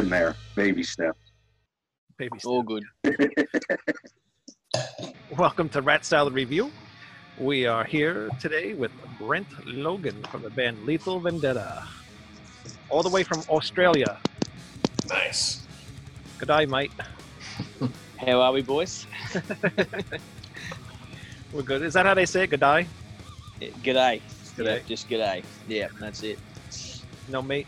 getting there. Baby steps. Baby All good. Welcome to Rat Salad Review. We are here today with Brent Logan from the band Lethal Vendetta, all the way from Australia. Nice. Good day, mate. How are we, boys? We're good. Is that how they say it? Good day? Yeah, G'day. G'day. Yeah, just g'day. Yeah, that's it. No, mate.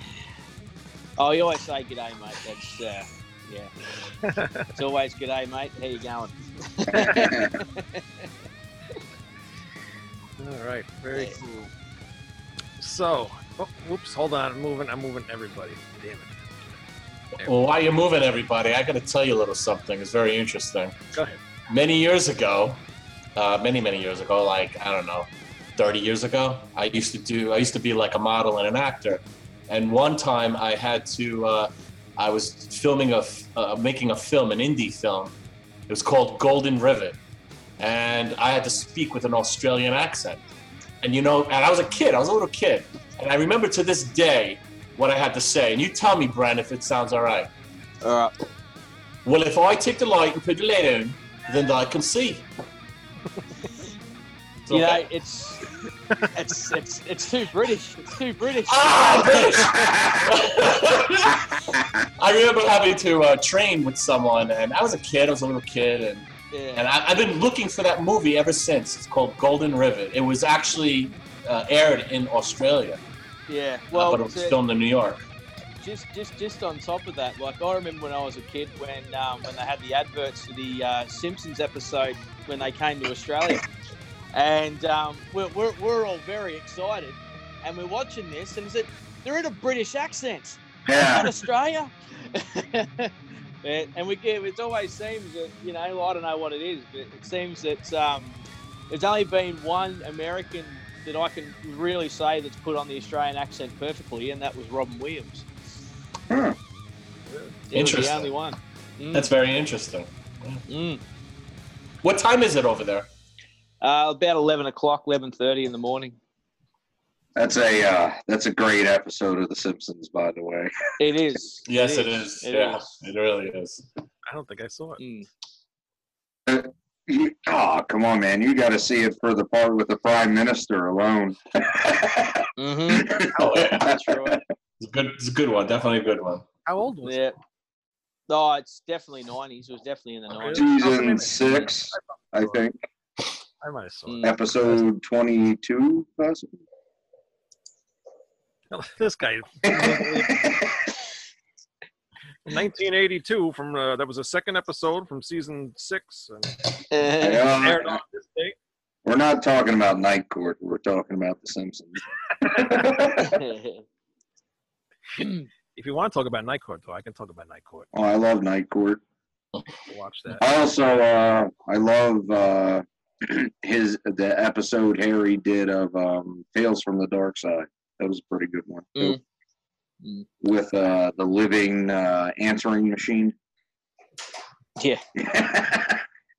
Oh, you always say g'day, mate. That's uh, yeah. It's always g'day, mate. How you going? All right. Very Yeah. cool. So, oh, whoops. Hold on. I'm moving. I'm moving everybody. Damn it. Well, while you're moving, everybody, I got to tell you a little something. It's very interesting. Go ahead. Many years ago, uh, many many years ago, like I don't know, 30 years ago, I used to do. I used to be like a model and an actor. And one time, I had to. Uh, I was filming a, f- uh, making a film, an indie film. It was called Golden Rivet, and I had to speak with an Australian accent. And you know, and I was a kid. I was a little kid, and I remember to this day what I had to say. And you tell me, Brent, if it sounds all right. All right. Well, if I take the light and put the light on, then I can see. It's You know, okay. it's it's it's it's too British. It's too British. Ah, British! I remember having to uh, train with someone, and I was a kid. I was a little kid, and, Yeah. and I, I've been looking for that movie ever since. It's called Golden Rivet. It was actually uh, aired in Australia, yeah. uh, Well, but it was to- filmed in New York. just just just on top of that, like I remember when I was a kid when um, when they had the adverts for the uh, Simpsons episode when they came to Australia, and um, we're, we're we're all very excited, and we're watching this, and is it they're in a British accent, not yeah. Australia, and, we get it always seems that you know I don't know what it is, but it seems that um, there's only been one American that I can really say that's put on the Australian accent perfectly, and that was Robin Williams. He was the only one. Mm, That's very interesting. mm. What time is it over there? Uh, about eleven o'clock, eleven thirty in the morning. That's a uh, that's a great episode of The Simpsons, by the way. It is. Yes, it is. It yeah, is. it really is. I don't think I saw it. Mm. You, oh, come on, man! You got to see it for the part with the prime minister alone. Mm-hmm. Oh yeah, That's right. it's a good. It's a good one. Definitely a good one. How old was it? Yeah. Oh, it's definitely nineties. It was definitely in the nineties. Season six, I think, I might have saw Mm. it. episode twenty-two, possibly. This guy, 1982, from uh, that was a second episode from season six, and aired on this date. We're not talking about Night Court. We're talking about The Simpsons. If you want to talk about Night Court, though, I can talk about Night Court. Oh, I love Night Court. Watch that. I also uh, I love uh, his the episode Harry did of um, Tales from the Dark Side. That was a pretty good one too. Mm. Mm. with uh, the living uh, answering machine. yeah,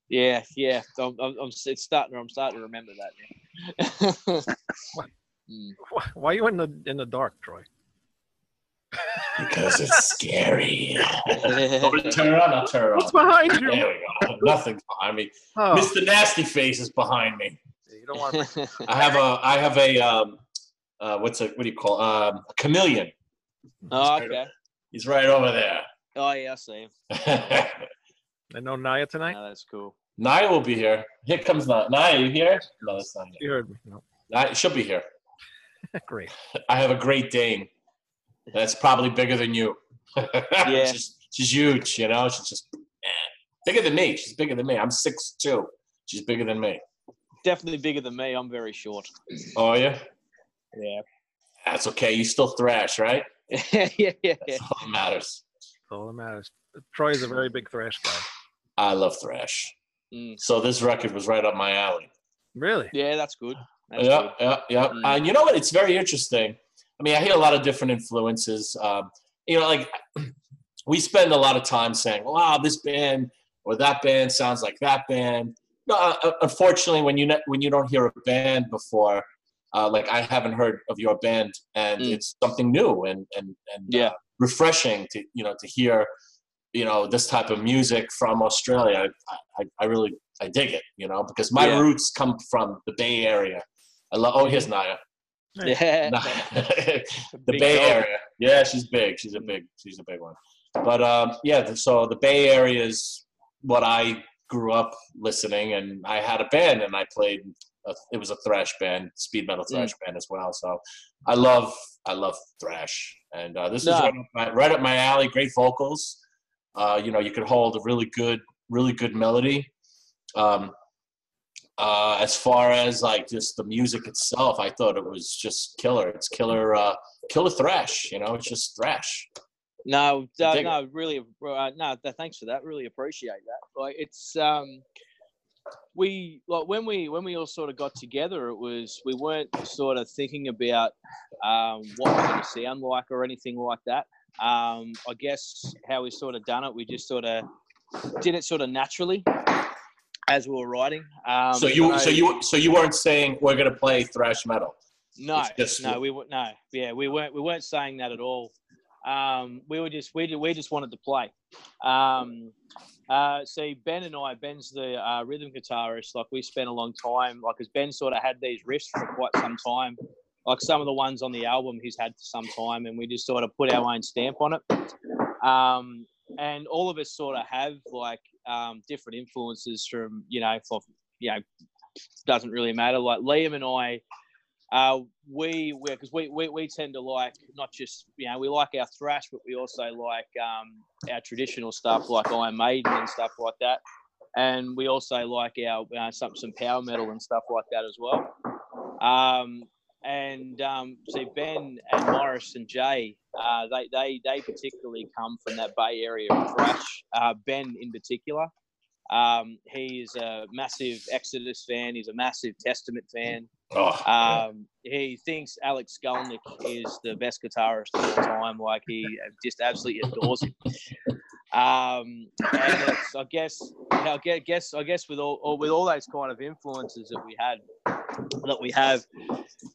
yeah, yeah. I'm, I'm, I'm it's starting. I'm starting to remember that now. Why- Why are you in the in the dark, Troy? Because it's scary. Turn it on. I'll turn it What's behind you? There we go. Nothing's behind me. Oh, Mr. Nasty Face is behind me. you don't want. To, I have a. I have a. Um, uh, what's a? What do you call? Um, a chameleon. oh, okay. He's right over there. Oh yeah, I see him. I know Naya tonight. No, that's cool. Naya will be here. Here comes Naya. Naya, you here? No, that's not You heard me. No. Naya, she'll be here. Great. I have a Great Dane. That's probably bigger than you. Yeah. she's, she's huge, you know. She's just eh, bigger than me. She's bigger than me. I'm six two. She's bigger than me. Definitely bigger than me. I'm very short. Oh yeah. Yeah. That's okay. You still thrash, right? yeah, yeah, yeah. That's all that matters. That's all that matters. Troy is a very big thrash guy. I love thrash. Mm. So this record was right up my alley. Really? Yeah, that's good. That's yeah, good. yeah, yeah. Mm. Uh, you know what? It's very interesting. I mean, I hear a lot of different influences. Um, you know, like we spend a lot of time saying, "Wow, this band or that band sounds like that band." No, uh, uh, unfortunately, when you ne- when you don't hear a band before, uh, like I haven't heard of your band, and Mm. it's something new, and and and Yeah. uh, refreshing to you know to hear you know this type of music from Australia. I, I, I really I dig it, you know, because my Yeah. roots come from the Bay Area. I love. Oh, here's Naya. Yeah. the Bay. Area. Yeah, she's big. She's a big. She's a big one. But um, yeah, so the Bay Area is what I grew up listening, and I had a band, and I played. A, it was a thrash band, speed metal thrash band as well. So I love, I love thrash, and uh, this is right up, my, right up my alley. Great vocals. Uh, you know, you could hold a really good, really good melody. Um, uh, as far as like just the music itself, I thought it was just killer. It's killer, uh, killer thrash. You know, it's just thrash. No, uh, it. no, really, uh, no. th- Thanks for that. Really appreciate that. Like, it's um, we like when we when we all sort of got together, it was we weren't sort of thinking about um, what we're going to sound like or anything like that. Um, I guess how we sort of done it, we just sort of did it sort of naturally as we were writing. Um, so you, so you, so you weren't saying we're gonna play thrash metal. No, just- no, we were no, yeah, we weren't we weren't saying that at all. Um, we were just we, we just wanted to play. Um, uh, see, Ben and I, Ben's the uh, rhythm guitarist. Like we spent a long time, like as Ben sort of had these riffs for quite some time. Like some of the ones on the album, he's had for some time, and we just sort of put our own stamp on it. Um, and all of us sort of have like um, different influences from you know, for you know, doesn't really matter. Like Liam and I, uh, we because we, we we tend to like not just you know we like our thrash, but we also like um, our traditional stuff like Iron Maiden and stuff like that, and we also like our uh, some some power metal and stuff like that as well. Um, and um, see Ben and Morris and Jay, uh, they they they particularly come from that Bay Area of thrash. Uh, ben in particular. Um, he is a massive Exodus fan. He's a massive Testament fan. Oh, Um, he thinks Alex Skolnick is the best guitarist of all time. Like he just absolutely adores him. Um, and it's, I guess, I guess, I guess with all, all with all those kind of influences that we had, that we have,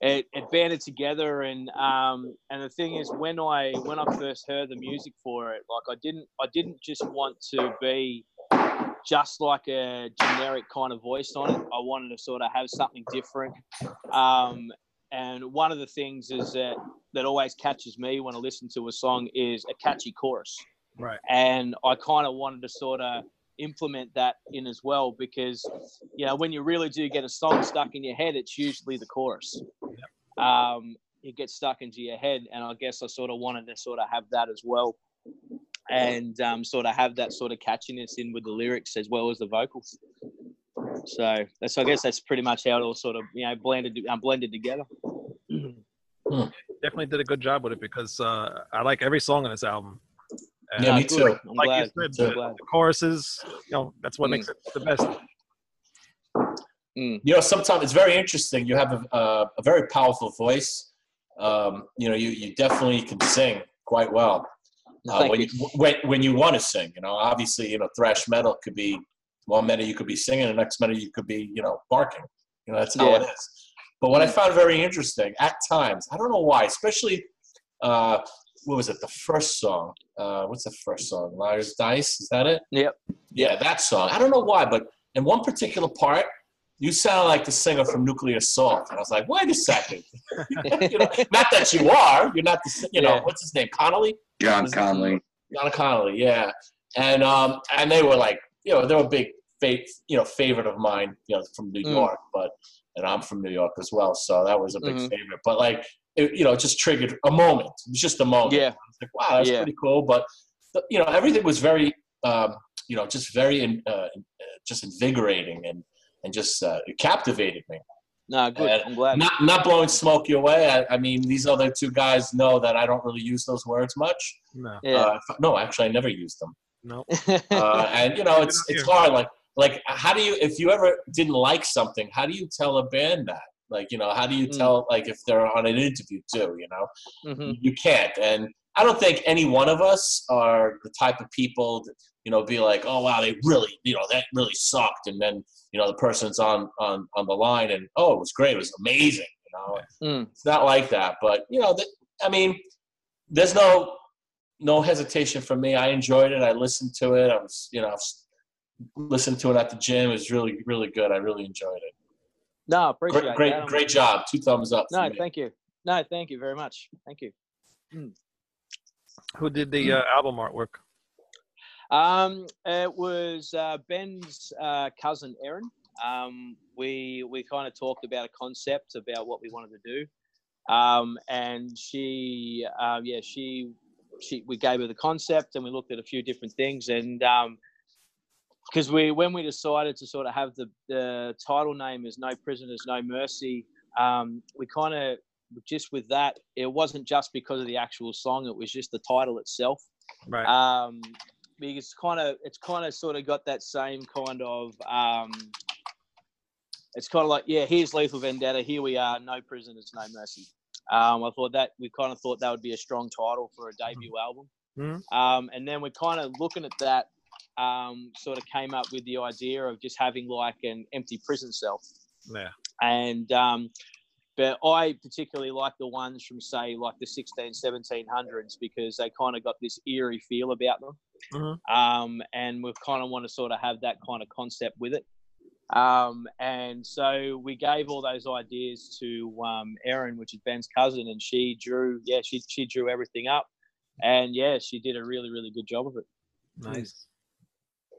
it, it banded together. And um, and the thing is, when I when I first heard the music for it, like I didn't I didn't just want to be just like a generic kind of voice on it. I wanted to sort of have something different. Um, and one of the things is that that always catches me when I listen to a song is a catchy chorus. Right. And I kind of wanted to sort of implement that in as well because you know when you really do get a song stuck in your head, it's usually the chorus. Um, it gets stuck into your head, and I guess I sort of wanted to sort of have that as well, and um, sort of have that sort of catchiness in with the lyrics as well as the vocals. So that's I guess that's pretty much how it all sort of you know blended uh, blended together. Definitely did a good job with it because uh, I like every song on this album. And Yeah, Ah, me good. too. I'm like glad. you said, I'm the, glad. the choruses, you know, that's what Mm. makes it the best. Mm. you know, sometimes it's very interesting. You have a, a, a very powerful voice. Um, you know, you, you definitely can sing quite well uh, when, you. you, when when you want to sing. You know, obviously, you know, thrash metal could be one minute you could be singing, the next minute you could be, you know, barking. You know, that's how it Yeah. is. But what I found very interesting at times, I don't know why, especially uh, what was it? The first song. Uh, what's the first song? Liar's Dice. Is that it? Yep. Yeah, that song. I don't know why, but in one particular part, you sound like the singer from Nuclear Assault, and I was like, wait a second. you know, not that you are. You're not the. si- You know, Yeah. what's his name? Connelly. John Conley. John Connelly. Yeah, and um, and they were like, you know, they were a big, fa- you know, favorite of mine. You know, from New Mm. York, but and I'm from New York as well, so that was a big Mhm. favorite. But like, it, you know, it just triggered a moment. It was just a moment. Yeah. I was like, wow, that's Yeah. pretty cool. But you know, everything was very, um, you know, just very, in, uh, uh, just invigorating and and just uh, it captivated me. No, good. And I'm glad. Not not blowing smoke your way. I, I mean, these other two guys know that I don't really use those words much. No, yeah. Uh, no, actually, I never use them. no. Uh, and you know, it's it's hard. Like like how do you if you ever didn't like something, how do you tell a band that? Like you know, how do you Mm. tell like if they're on an interview too? You know, Mhm. you can't. And I don't think any one of us are the type of people that, you know, be like, oh wow, they really, you know, that really sucked. And then, you know, the person's on on on the line and oh, it was great, it was amazing. You know, Mm. it's not like that. But you know, th- I mean, there's no no hesitation for me. I enjoyed it. I listened to it. I was, you know, listened to it at the gym. It was really, really good. I really enjoyed it. No, appreciate Great, great, that. great job. Two thumbs up. No, thank you. No, thank you very much. Thank you. Who did the uh, album artwork? Um, it was uh, Ben's uh, cousin Erin. Um, we we kind of talked about a concept about what we wanted to do, um, and she, um, yeah, she, she, we gave her the concept, and we looked at a few different things, and because we when we decided to sort of have the the title name as No Prisoners, No Mercy, um, we kind of just with that, it wasn't just because of the actual song; it was just the title itself Right. um, because it's kind of it's kind of sort of got that same kind of um, it's kind of like yeah here's lethal vendetta here we are no prisoners no mercy um, i thought that we kind of thought that would be a strong title for a debut album Mhm. um, and then we're kind of looking at that um, sort of came up with the idea of just having like an empty prison cell yeah. and um, but I particularly like the ones from say like the 16 1700s because they kind of got this eerie feel about them Mhm. um, and we kind of want to sort of have that kind of concept with it um, and so we gave all those ideas to um, Erin which is Ben's cousin and she drew yeah she, she drew everything up and yeah she did a really really good job of it Nice.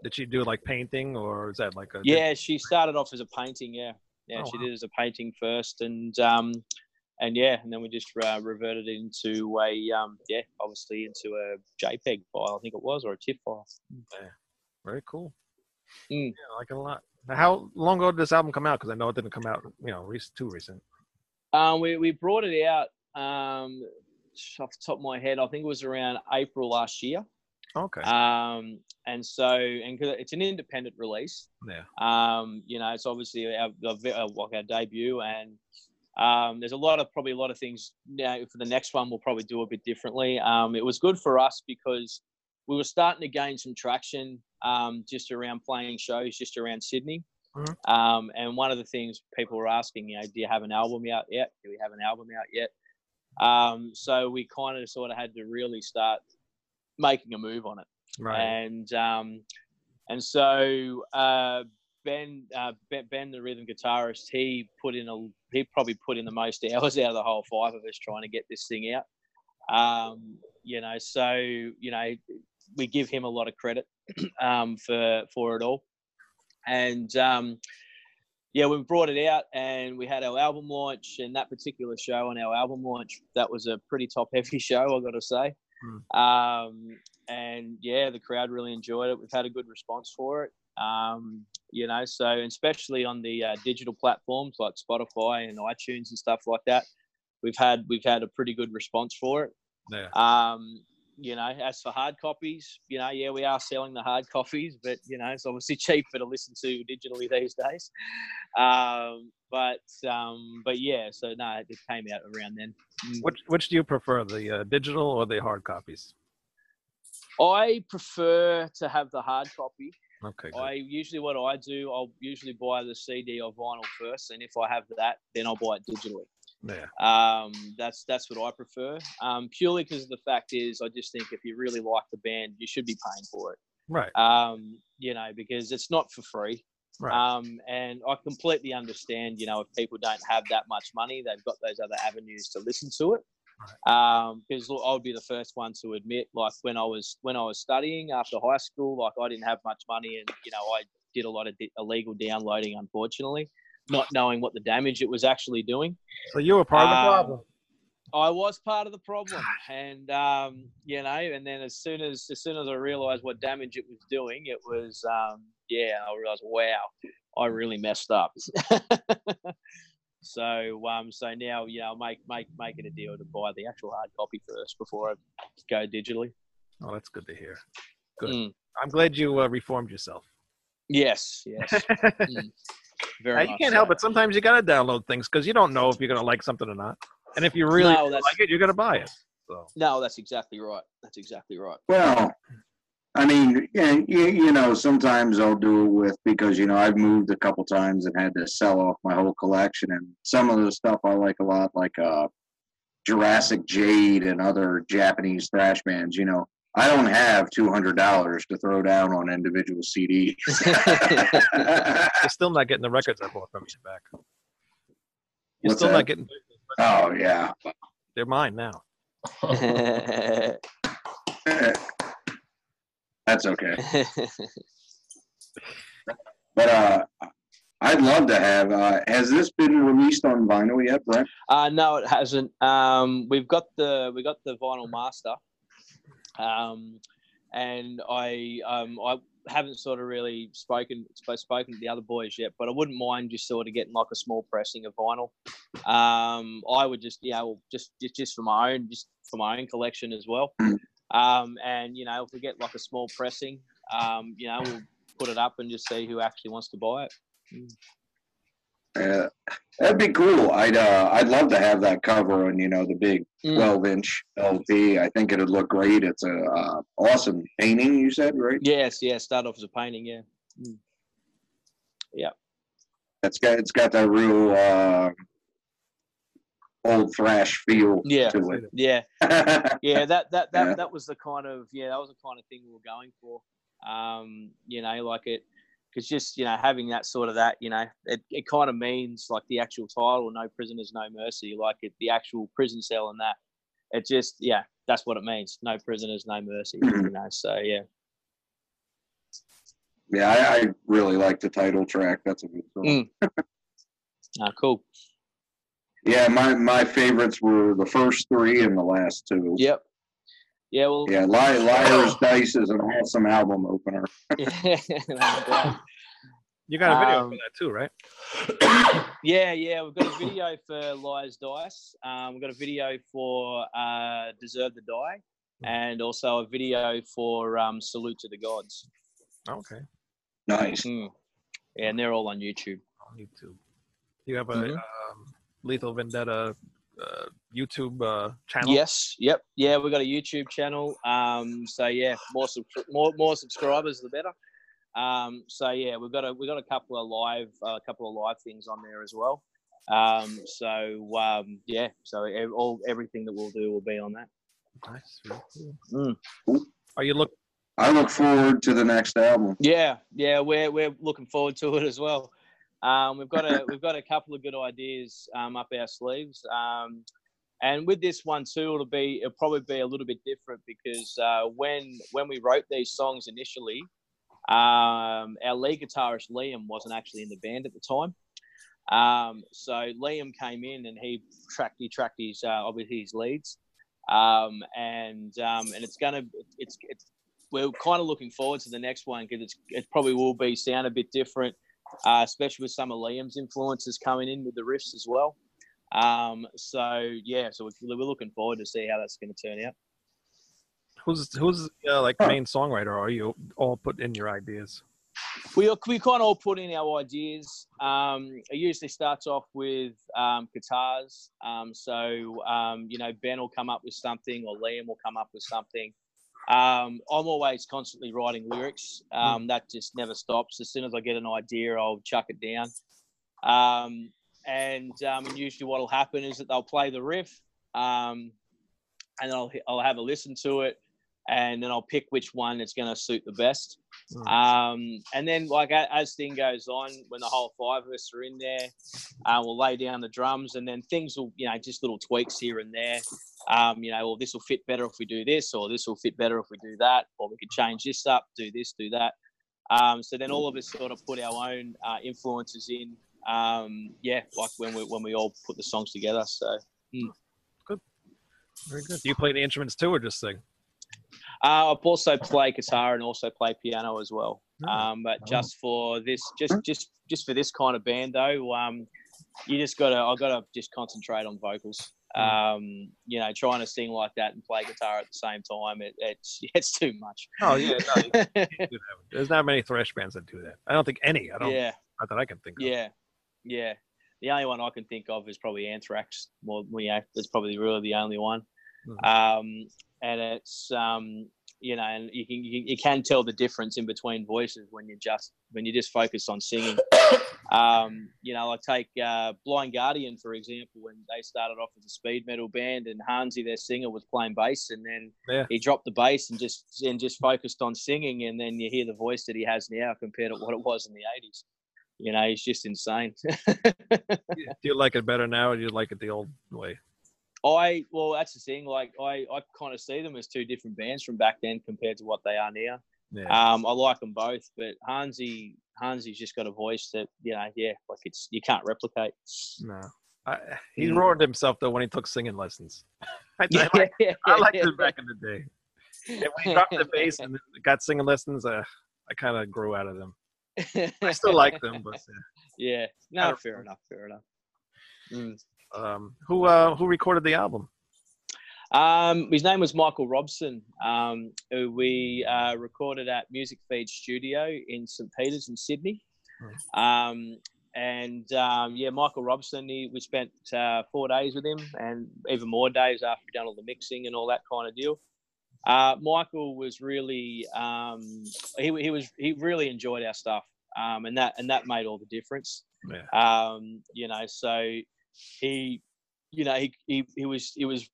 Did she do like painting or is that like a Yeah, she started off as a painting. Yeah, yeah, Oh, she wow. did it as a painting first, and um, and yeah, and then we just uh, reverted it into a um, yeah, obviously into a JPEG file, I think it was, or a TIFF file. Yeah. Very cool. Mm. Yeah, I like it a lot. Now, how long ago did this album come out? Because I know it didn't come out, you know, too recent. Um, we we brought it out um, off the top of my head. I think it was around April last year. Okay. Um, and so, and 'cause it's an independent release. yeah. Um, you know, it's obviously our, our, uh, our debut, and um, there's a lot of probably a lot of things now for the next one. We'll probably do a bit differently. Um, it was good for us because we were starting to gain some traction um, just around playing shows, just around Sydney. Mhm. Um, and one of the things people were asking, you know, do you have an album out yet? Do we have an album out yet? Um, so we kind of sort of had to really start making a move on it. Right. and um, and so uh, Ben, uh, ben Ben the rhythm guitarist he put in a he probably put in the most hours out of the whole five of us trying to get this thing out. Um, you know so you know we give him a lot of credit um, for for it all. And um, yeah we brought it out and we had our album launch and that particular show on our album launch that was a pretty top heavy show i got to say um, and yeah, the crowd really enjoyed it. We've had a good response for it. Um, you know, so especially on the uh, digital platforms like Spotify and iTunes and stuff like that, we've had we've had a pretty good response for it. yeah. Um, you know, as for hard copies, you know, yeah, we are selling the hard copies, but you know, it's obviously cheaper to listen to digitally these days. Um, but um, but yeah, so no, it came out around then. Mm. Which which do you prefer, the uh, digital or the hard copies? I prefer to have the hard copy. Okay. Good. I usually what I do, I'll usually buy the CD or vinyl first, and if I have that, then I'll buy it digitally. Yeah. Um, that's that's what I prefer. Um, purely because the fact is, I just think if you really like the band, you should be paying for it. Right. Um, you know, because it's not for free. Right. Um, and I completely understand, you know, if people don't have that much money, they've got those other avenues to listen to it. Um, because I would be the first one to admit, like when I was when I was studying after high school, like I didn't have much money, and you know, I did a lot of di- illegal downloading, unfortunately, not knowing what the damage it was actually doing. so you were part of the Um, problem. I was part of the problem, and um, you know, and then as soon as as soon as I realised what damage it was doing, it was um, yeah, I realised, wow, I really messed up. so um, so now you know, make make make it a deal to buy the actual hard copy first before I go digitally. Oh, that's good to hear. Good. Mm. I'm glad you uh, reformed yourself. Yes, yes, Mm. Very. Now, you can't so. help it. Sometimes you gotta download things because you don't know if you're gonna like something or not. And if you really No, like it, you're gonna buy it. So No, that's exactly right. That's exactly right. Well, I mean, yeah, you, you know, sometimes I'll do it with because you know I've moved a couple times and had to sell off my whole collection, and some of the stuff I like a lot, like uh, Jurassic Jade and other Japanese thrash bands, you know, I don't have two hundred dollars to throw down on individual CDs. You're still not getting the records I bought from you back. You're What's still that? not getting. oh yeah. They're mine now. That's okay. But uh I'd love to have uh has this been released on vinyl yet, Brent? Uh, no, it hasn't. Um, we've got the we got the vinyl master, um, and I um, I haven't sort of really spoken spoken to the other boys yet, but I wouldn't mind just sort of getting like a small pressing of vinyl. Um, I would just yeah, just just just for my own just for my own collection as well. Mm. Um, and you know, if we get like a small pressing, um, you know, we'll put it up and just see who actually wants to buy it. Uh, that'd be cool. I'd uh I'd love to have that cover on, you know, the big Mm. twelve inch LP. I think it'd look great. It's a uh, awesome painting, you said, right? Yes, yeah. Start off as a painting, yeah. Yeah. It's got it's got that real uh old thrash feel Yeah. to it. Yeah, yeah, that that that Yeah. that was the kind of yeah, that was the kind of thing we were going for. Um, you know, like it, because just you know having that sort of that, you know, it, it kind of means like the actual title, no prisoners, no mercy, like it, the actual prison cell and that. It just yeah, that's what it means. No prisoners, no mercy. You know, so yeah, Yeah, I, I really like the title track. That's a good song. Mm. ah, cool. Yeah, my my favorites were the first three and the last two. Yep. Yeah, well, Yeah, Li- Liar's Dice is an awesome album opener. You got a video Um, for that too, right? Yeah, yeah, we've got a video for Liar's Dice. Um, we've got a video for uh, Deserve to Die, and also a video for um, Salute to the Gods. Okay. Nice. Mm. Yeah, and they're all on YouTube. On YouTube. You have a Mhm. um, Lethal Vendetta uh, YouTube uh, channel. Yes, yep, yeah, we've got a YouTube channel. Um, so yeah, more sub- more more subscribers the better. Um, so yeah, we've got a we've got a couple of live uh, a couple of live things on there as well. Um, so um, yeah, so ev- all everything that we'll do will be on that. Nice. Mm. Are you look? I look forward to the next album. Yeah, yeah, we're we're looking forward to it as well. Um, we've got a we've got a couple of good ideas um, up our sleeves, um, and with this one too, it'll be it'll probably be a little bit different because uh, when when we wrote these songs initially, um, our lead guitarist Liam wasn't actually in the band at the time. Um, so Liam came in and he tracked he tracked his uh, obviously his leads, um, and um, and it's gonna it's it's we're kind of looking forward to the next one because it's it probably will be sound a bit different, uh, especially with some of Liam's influences coming in with the riffs as well. Um, so yeah, so we're, looking forward to see how that's going to turn out. Who's who's uh, like main songwriter? Are you all put in your ideas? We we kind of all put in our ideas. Um, it usually starts off with um, guitars. Um, so um, you know Ben will come up with something, or Liam will come up with something. Um, I'm always constantly writing lyrics. Um, that just never stops. As soon as I get an idea, I'll chuck it down. Um, and, um, and usually what will happen is that they'll play the riff, um, and I'll I'll have a listen to it, and then I'll pick which one that's going to suit the best. Um, and then, like as thing goes on, when the whole five of us are in there, uh, we'll lay down the drums, and then things will, you know, just little tweaks here and there. Um, you know, well, this will fit better if we do this, or this will fit better if we do that, or we could change this up, do this, do that. Um, so then all of us sort of put our own uh, influences in. Um, yeah, like when we when we all put the songs together. So good. Very good. Do you play the instruments too, or just sing? Uh, I've also play guitar and also play piano as well. Um, but just for this, just just just for this kind of band though, um, you just gotta I gotta just concentrate on vocals. Um, you know, trying to sing like that and play guitar at the same time, it, it's it's too much. Oh yeah, no, you can't do that. There's not many thrash bands that do that. I don't think any. I don't. yeah, Not that I can think of. yeah, yeah. The only one I can think of is probably Anthrax. Well, yeah, that's probably really the only one. Mhm. Um, and it's um, you know, and you can you, you can tell the difference in between voices when you just when you just focus on singing. Um, you know, like take uh, Blind Guardian for example, when they started off as a speed metal band, and Hansi, their singer, was playing bass, and then Yeah. he dropped the bass and just and just focused on singing, and then you hear the voice that he has now compared to what it was in the '80s. You know, he's just insane. Do you like it better now, or do you like it the old way? I well, that's the thing. Like I, I kind of see them as two different bands from back then compared to what they are now. Yeah. Um, I like them both, but Hansi, Hansi's just got a voice that you know, yeah, like it's you can't replicate. no. I, he Mm. roared himself though when he took singing lessons. I, I, like, I liked it back in the day. And when he dropped the bass and got singing lessons, uh, I kind of grew out of them. I still like them, but yeah, I no, fair enough, fair enough. Mm. Um, who uh, who recorded the album? Um, his name was Michael Robson, um, who we uh, recorded at Music Feed Studio in St. Peters in Sydney. Um, and um, yeah, Michael Robson, he, we spent uh, four days with him and even more days after we'd done all the mixing and all that kind of deal. Uh, Michael was really, um, he, he was, he really enjoyed our stuff. Um, and that, and that made all the difference. Yeah. Um, you know, so he, you know, he, he, he was, he was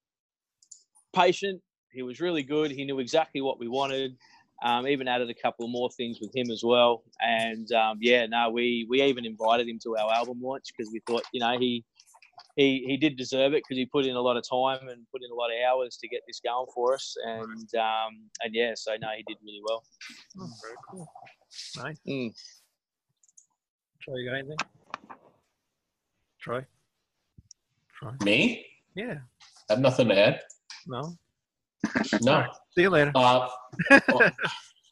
patient. He was really good. He knew exactly what we wanted. Um, even added a couple more things with him as well. And um, yeah, no, we we even invited him to our album launch because we thought, you know, he he he did deserve it because he put in a lot of time and put in a lot of hours to get this going for us. And um, and yeah, so no, he did really well. Oh, very cool. Nice. Mm. Troy, you got anything? Troy? Troy? Me? Yeah. I have nothing to add. No. No. See you later. Uh, well,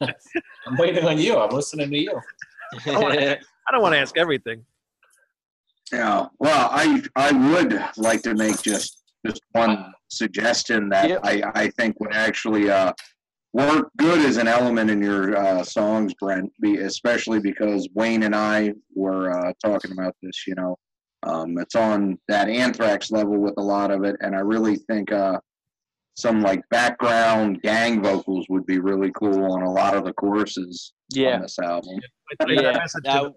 I'm waiting on you. I'm listening to you. I don't want to ask everything. Yeah. Well, I I would like to make just just one suggestion that Yep. I I think would actually uh work good as an element in your uh, songs, Brent. Be, especially because Wayne and I were uh, talking about this. You know, um, it's on that Anthrax level with a lot of it, and I really think uh some like background gang vocals would be really cool on a lot of the choruses yeah, on this album. Yeah, that no.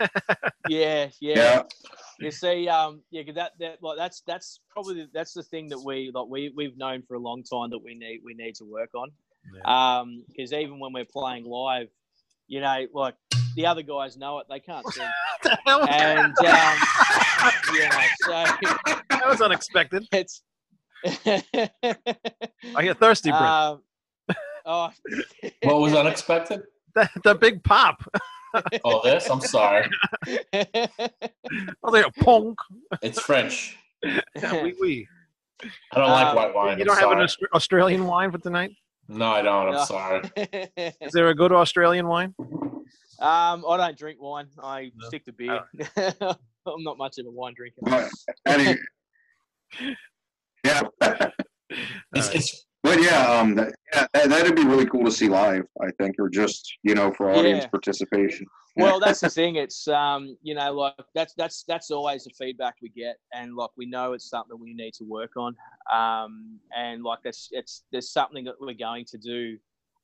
yeah, yeah. Yeah. You see, um, yeah, 'cause that that like that's that's probably the, that's the thing that we like we we've known for a long time that we need we need to work on. Um, because even when we're playing live, you know, like the other guys know it, they can't sing, the hell was that? and um, you know, so that was unexpected. it's. I get thirsty, Brent. um, oh, What was unexpected? the, the big pop. Oh, this? I'm sorry. I was like, pong. It's French. Yeah, oui, oui. I don't like Um, white wine. You I'm don't have an sorry. Aust- Australian wine for tonight? No, I don't. I'm No. sorry. Is there a good Australian wine? Um, I don't drink wine. I No? stick to beer. I'm not much of a wine drinker. But, any, yeah. It's, it's But yeah, um, that, yeah, that, that'd be really cool to see live. I think, or just you know for audience Yeah. participation. well that's the thing it's um you know like that's that's that's always the feedback we get and like we know it's something we need to work on um and like that's it's there's something that we're going to do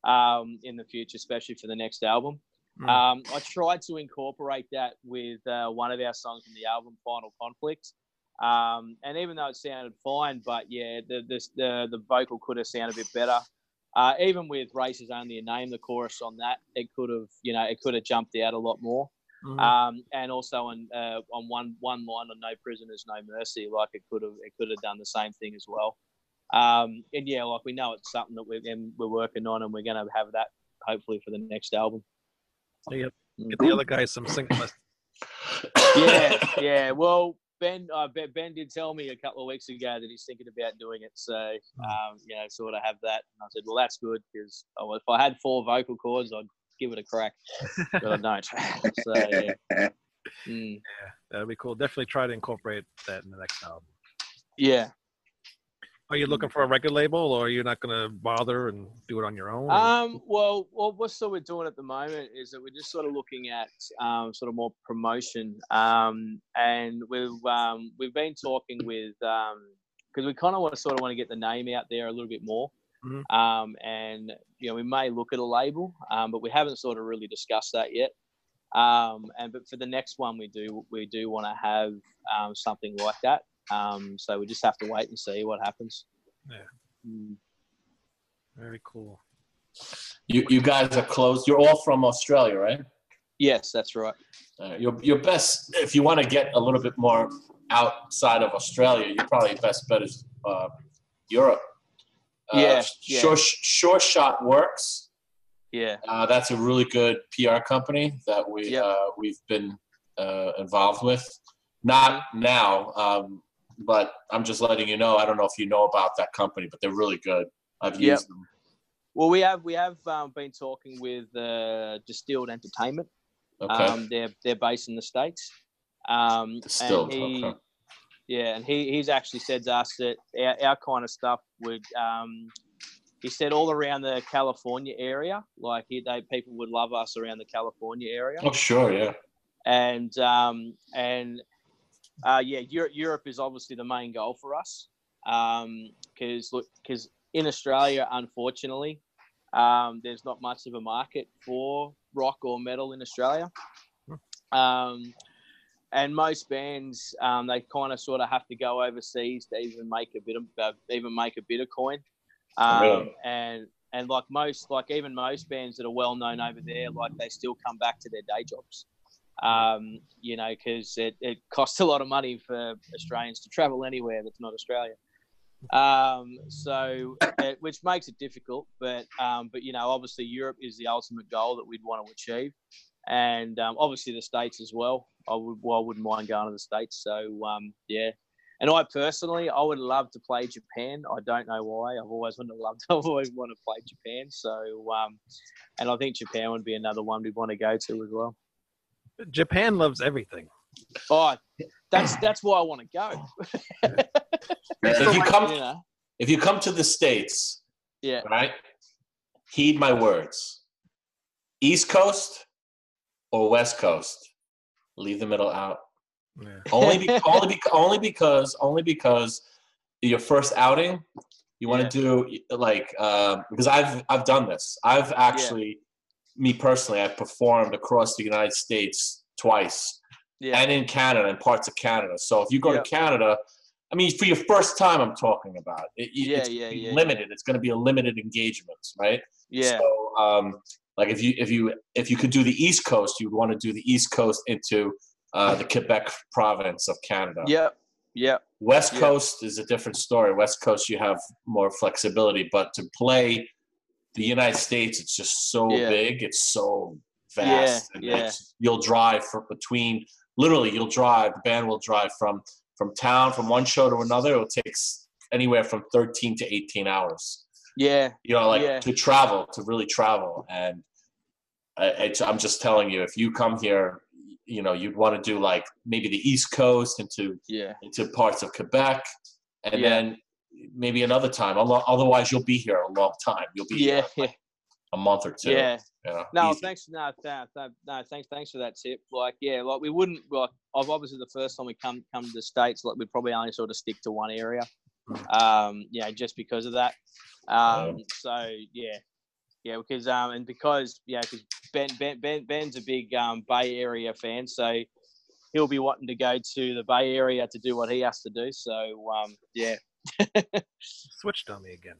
um in the future especially for the next album Mm. um i tried to incorporate that with uh, one of our songs from the album final conflict um and even though it sounded fine but yeah the this the the vocal could have sounded a bit better uh, even with races only a name, the chorus on that, it could have, you know, it could have jumped out a lot more. Mhm. Um, and also on uh, on one one line on No Prisoners, No Mercy, like it could have it could have done the same thing as well. Um, and yeah, like we know it's something that we're and we're working on, and we're going to have that hopefully for the next album. Yep. Mm. Get the other guys some singing. Yeah, yeah. Well, Ben, uh, ben Ben did tell me a couple of weeks ago that he's thinking about doing it. So um, you know, sort of have that. And I said, well, that's good because oh, if I had four vocal cords, I'd give it a crack, but I don't. so yeah. Mm. That'd be cool. Definitely try to incorporate that in the next album. Yeah. Are you looking for a record label, or are you not going to bother and do it on your own? or- Um, well, well, what's sort of doing at the moment is that we're just sort of looking at um, sort of more promotion, um, and we've um, we've been talking with because we kind of want to sort of want to get the name out there a little bit more. Mm-hmm. Um, and you know, we may look at a label, um, but we haven't sort of really discussed that yet. Um, and but for the next one, we do we do want to have um, something like that. Um, so we just have to wait and see what happens. Yeah. Mm. Very cool. You you guys are close. You're all from Australia, right? Yes, that's right. Uh, your your best if you want to get a little bit more outside of Australia, your probably best bet is uh, Europe. Uh, yeah, yeah. Sure, sure shot works. Yeah, uh, that's a really good PR company that we yep. Uh, we've been uh, involved with. Not now, um, but I'm just letting you know. I don't know if you know about that company, but they're really good. I've used yep. them. Well, we have we have um, been talking with uh, Distilled Entertainment. Okay. Um, they're they're based in the states. Um, Distilled. He, okay. Yeah, and he, he's actually said to us that our, our kind of stuff would. Um, he said all around the California area, like he, they people would love us around the California area. Oh, sure, yeah. And um, and uh, yeah, Europe, Europe is obviously the main goal for us because um, look, because in Australia, unfortunately, um, there's not much of a market for rock or metal in Australia. Um, and most bands, um, they kind of sort of have to go overseas to even make a bit of uh, even make a bit of coin. Um, really? And and like most, like even most bands that are well known over there, like they still come back to their day jobs. Um, you know, because it, it costs a lot of money for Australians to travel anywhere that's not Australia. Um, so, it, which makes it difficult. But, um, but you know, obviously Europe is the ultimate goal that we'd want to achieve, and um, obviously the states as well. I would, well, I wouldn't mind going to the states. So, um, yeah. And I personally, I would love to play Japan. I don't know why. I've always wanted to love. I've always wanted to play Japan. So, um, and I think Japan would be another one we'd want to go to as well. Japan loves everything. Oh, that's that's why I want to go. if you come, you if you come to the states, yeah, right. Heed my words. East Coast or West Coast, leave the middle out. Yeah. only, be, only, be, only because only because your first outing, you want yeah. to do like uh, because I've I've done this. I've actually, yeah. Me personally, I've performed across the United States twice, and in Canada and parts of Canada. So if you go to Canada I mean, for your first time, I'm talking about. It, yeah, it's yeah, yeah, limited. Yeah. It's going to be a limited engagement, right? Yeah. So, um, like if you if you if you could do the East Coast, you would want to do the East Coast into uh, the Quebec province of Canada. Yep. Yep. West. Coast is a different story. West Coast, you have more flexibility, but to play the United States, it's just so yeah. big. It's so vast. Yeah. yeah. You'll drive for between. Literally, you'll drive. The band will drive from from town from one show to another, it takes anywhere from 13 to 18 hours. Yeah. You know, like to travel, to really travel. And I, am just telling you, if you come here, you know, you'd want to do like maybe the East Coast into yeah into parts of Quebec, and yeah. then maybe another time. Otherwise, you'll be here a long time. You'll be yeah, like a month or two. Yeah. You know, no, easy. thanks. No, no, no, thanks. Thanks for that tip. Like, yeah, like we wouldn't. Like, I've obviously the first time we come come to the states, like we'd probably only sort of stick to one area. Um, yeah, just because of that. Um, so yeah, yeah, because um, and because yeah, because Ben, Ben Ben Ben's a big um Bay Area fan, so he'll be wanting to go to the Bay Area to do what he has to do. So um, yeah. Switched on me again.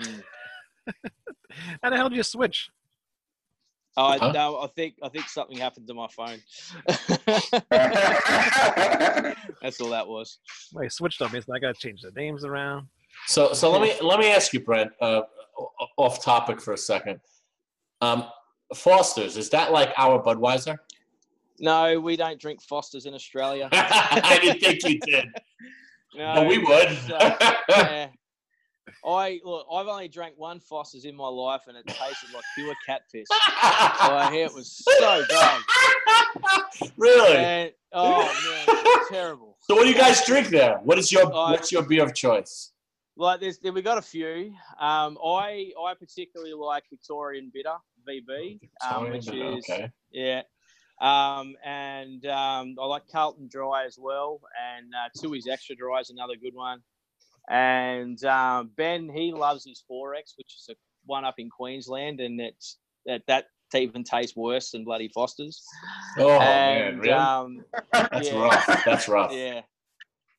Mm. How the hell did you switch? Oh, huh? no, I think I think something happened to my phone. That's all that was. Wait, switched on me. So I got to change the names around. So, so let me let me ask you, Brent, uh, off topic for a second. Um, Foster's is that like our Budweiser? No, we don't drink Foster's in Australia. I didn't think you did. No, but we would. Uh, yeah, I look, I've only drank one Foster's in my life, and it tasted like pure cat catfish. oh, it was so bad. Really? And, oh man, terrible. So, what do you guys drink there? What is your I, what's your beer of choice? Like, there's we got a few. Um, I I particularly like Victorian Bitter VB, um, which is okay. yeah. Um, and um, I like Carlton Dry as well, and uh, Tooheys Extra Dry is another good one. And um, Ben, he loves his XXXX, which is a one up in Queensland, and it's that that even tastes worse than bloody Foster's. Oh and, man, really? Um, That's yeah. rough. That's rough. yeah.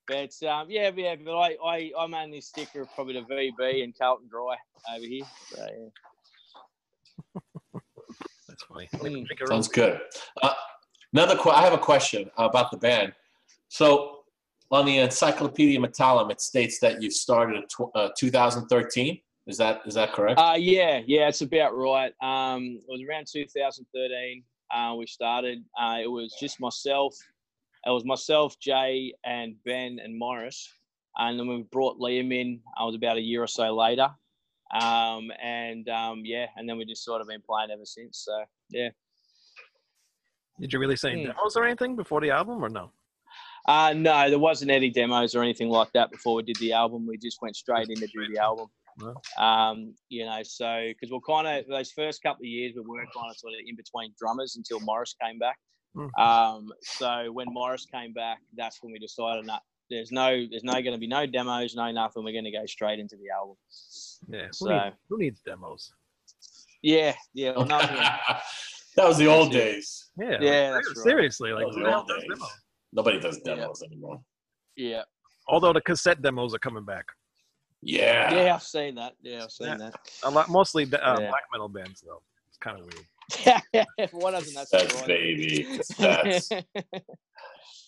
But um, yeah, yeah, but I, I, I mainly stick with probably the VB and Carlton Dry over here. So, yeah. That's funny. Mm. Sounds good. Uh, another, que- I have a question about the band. So, on the Encyclopedia Metallum, it states that you started in tw- uh, 2013. Is that is that correct? Uh, yeah, yeah, it's about right. Um, it was around 2013. Uh, we started. Uh, it was just myself. It was myself, Jay, and Ben and Morris, and then we brought Liam in. I was about a year or so later, um, and um, yeah, and then we just sort of been playing ever since. So yeah. Did you really say Hmm. demos or anything before the album or no? Uh, no, there wasn't any demos or anything like that before we did the album. We just went straight in to do the album. Um, you know, so because we're kind of those first couple of years we were kind of sort of in between drummers until Morris came back. Hmm. Um, so when Morris came back, that's when we decided that there's no there's no going to be no demos, no nothing. We're going to go straight into the album. Yeah. Who, So needs, who needs demos? Yeah, yeah, well, nothing. that was the old That's days. Yeah. Yeah, like, that's right. seriously, like Those who are the old does days. demos? Nobody does Yeah. demos anymore. yeah, Although the cassette demos are coming back. Yeah. yeah, I've seen that. Yeah, I've seen Yeah. that. A lot, mostly uh, Yeah. black metal bands though. It's kind of weird. Why doesn't that That's surprise baby. That's.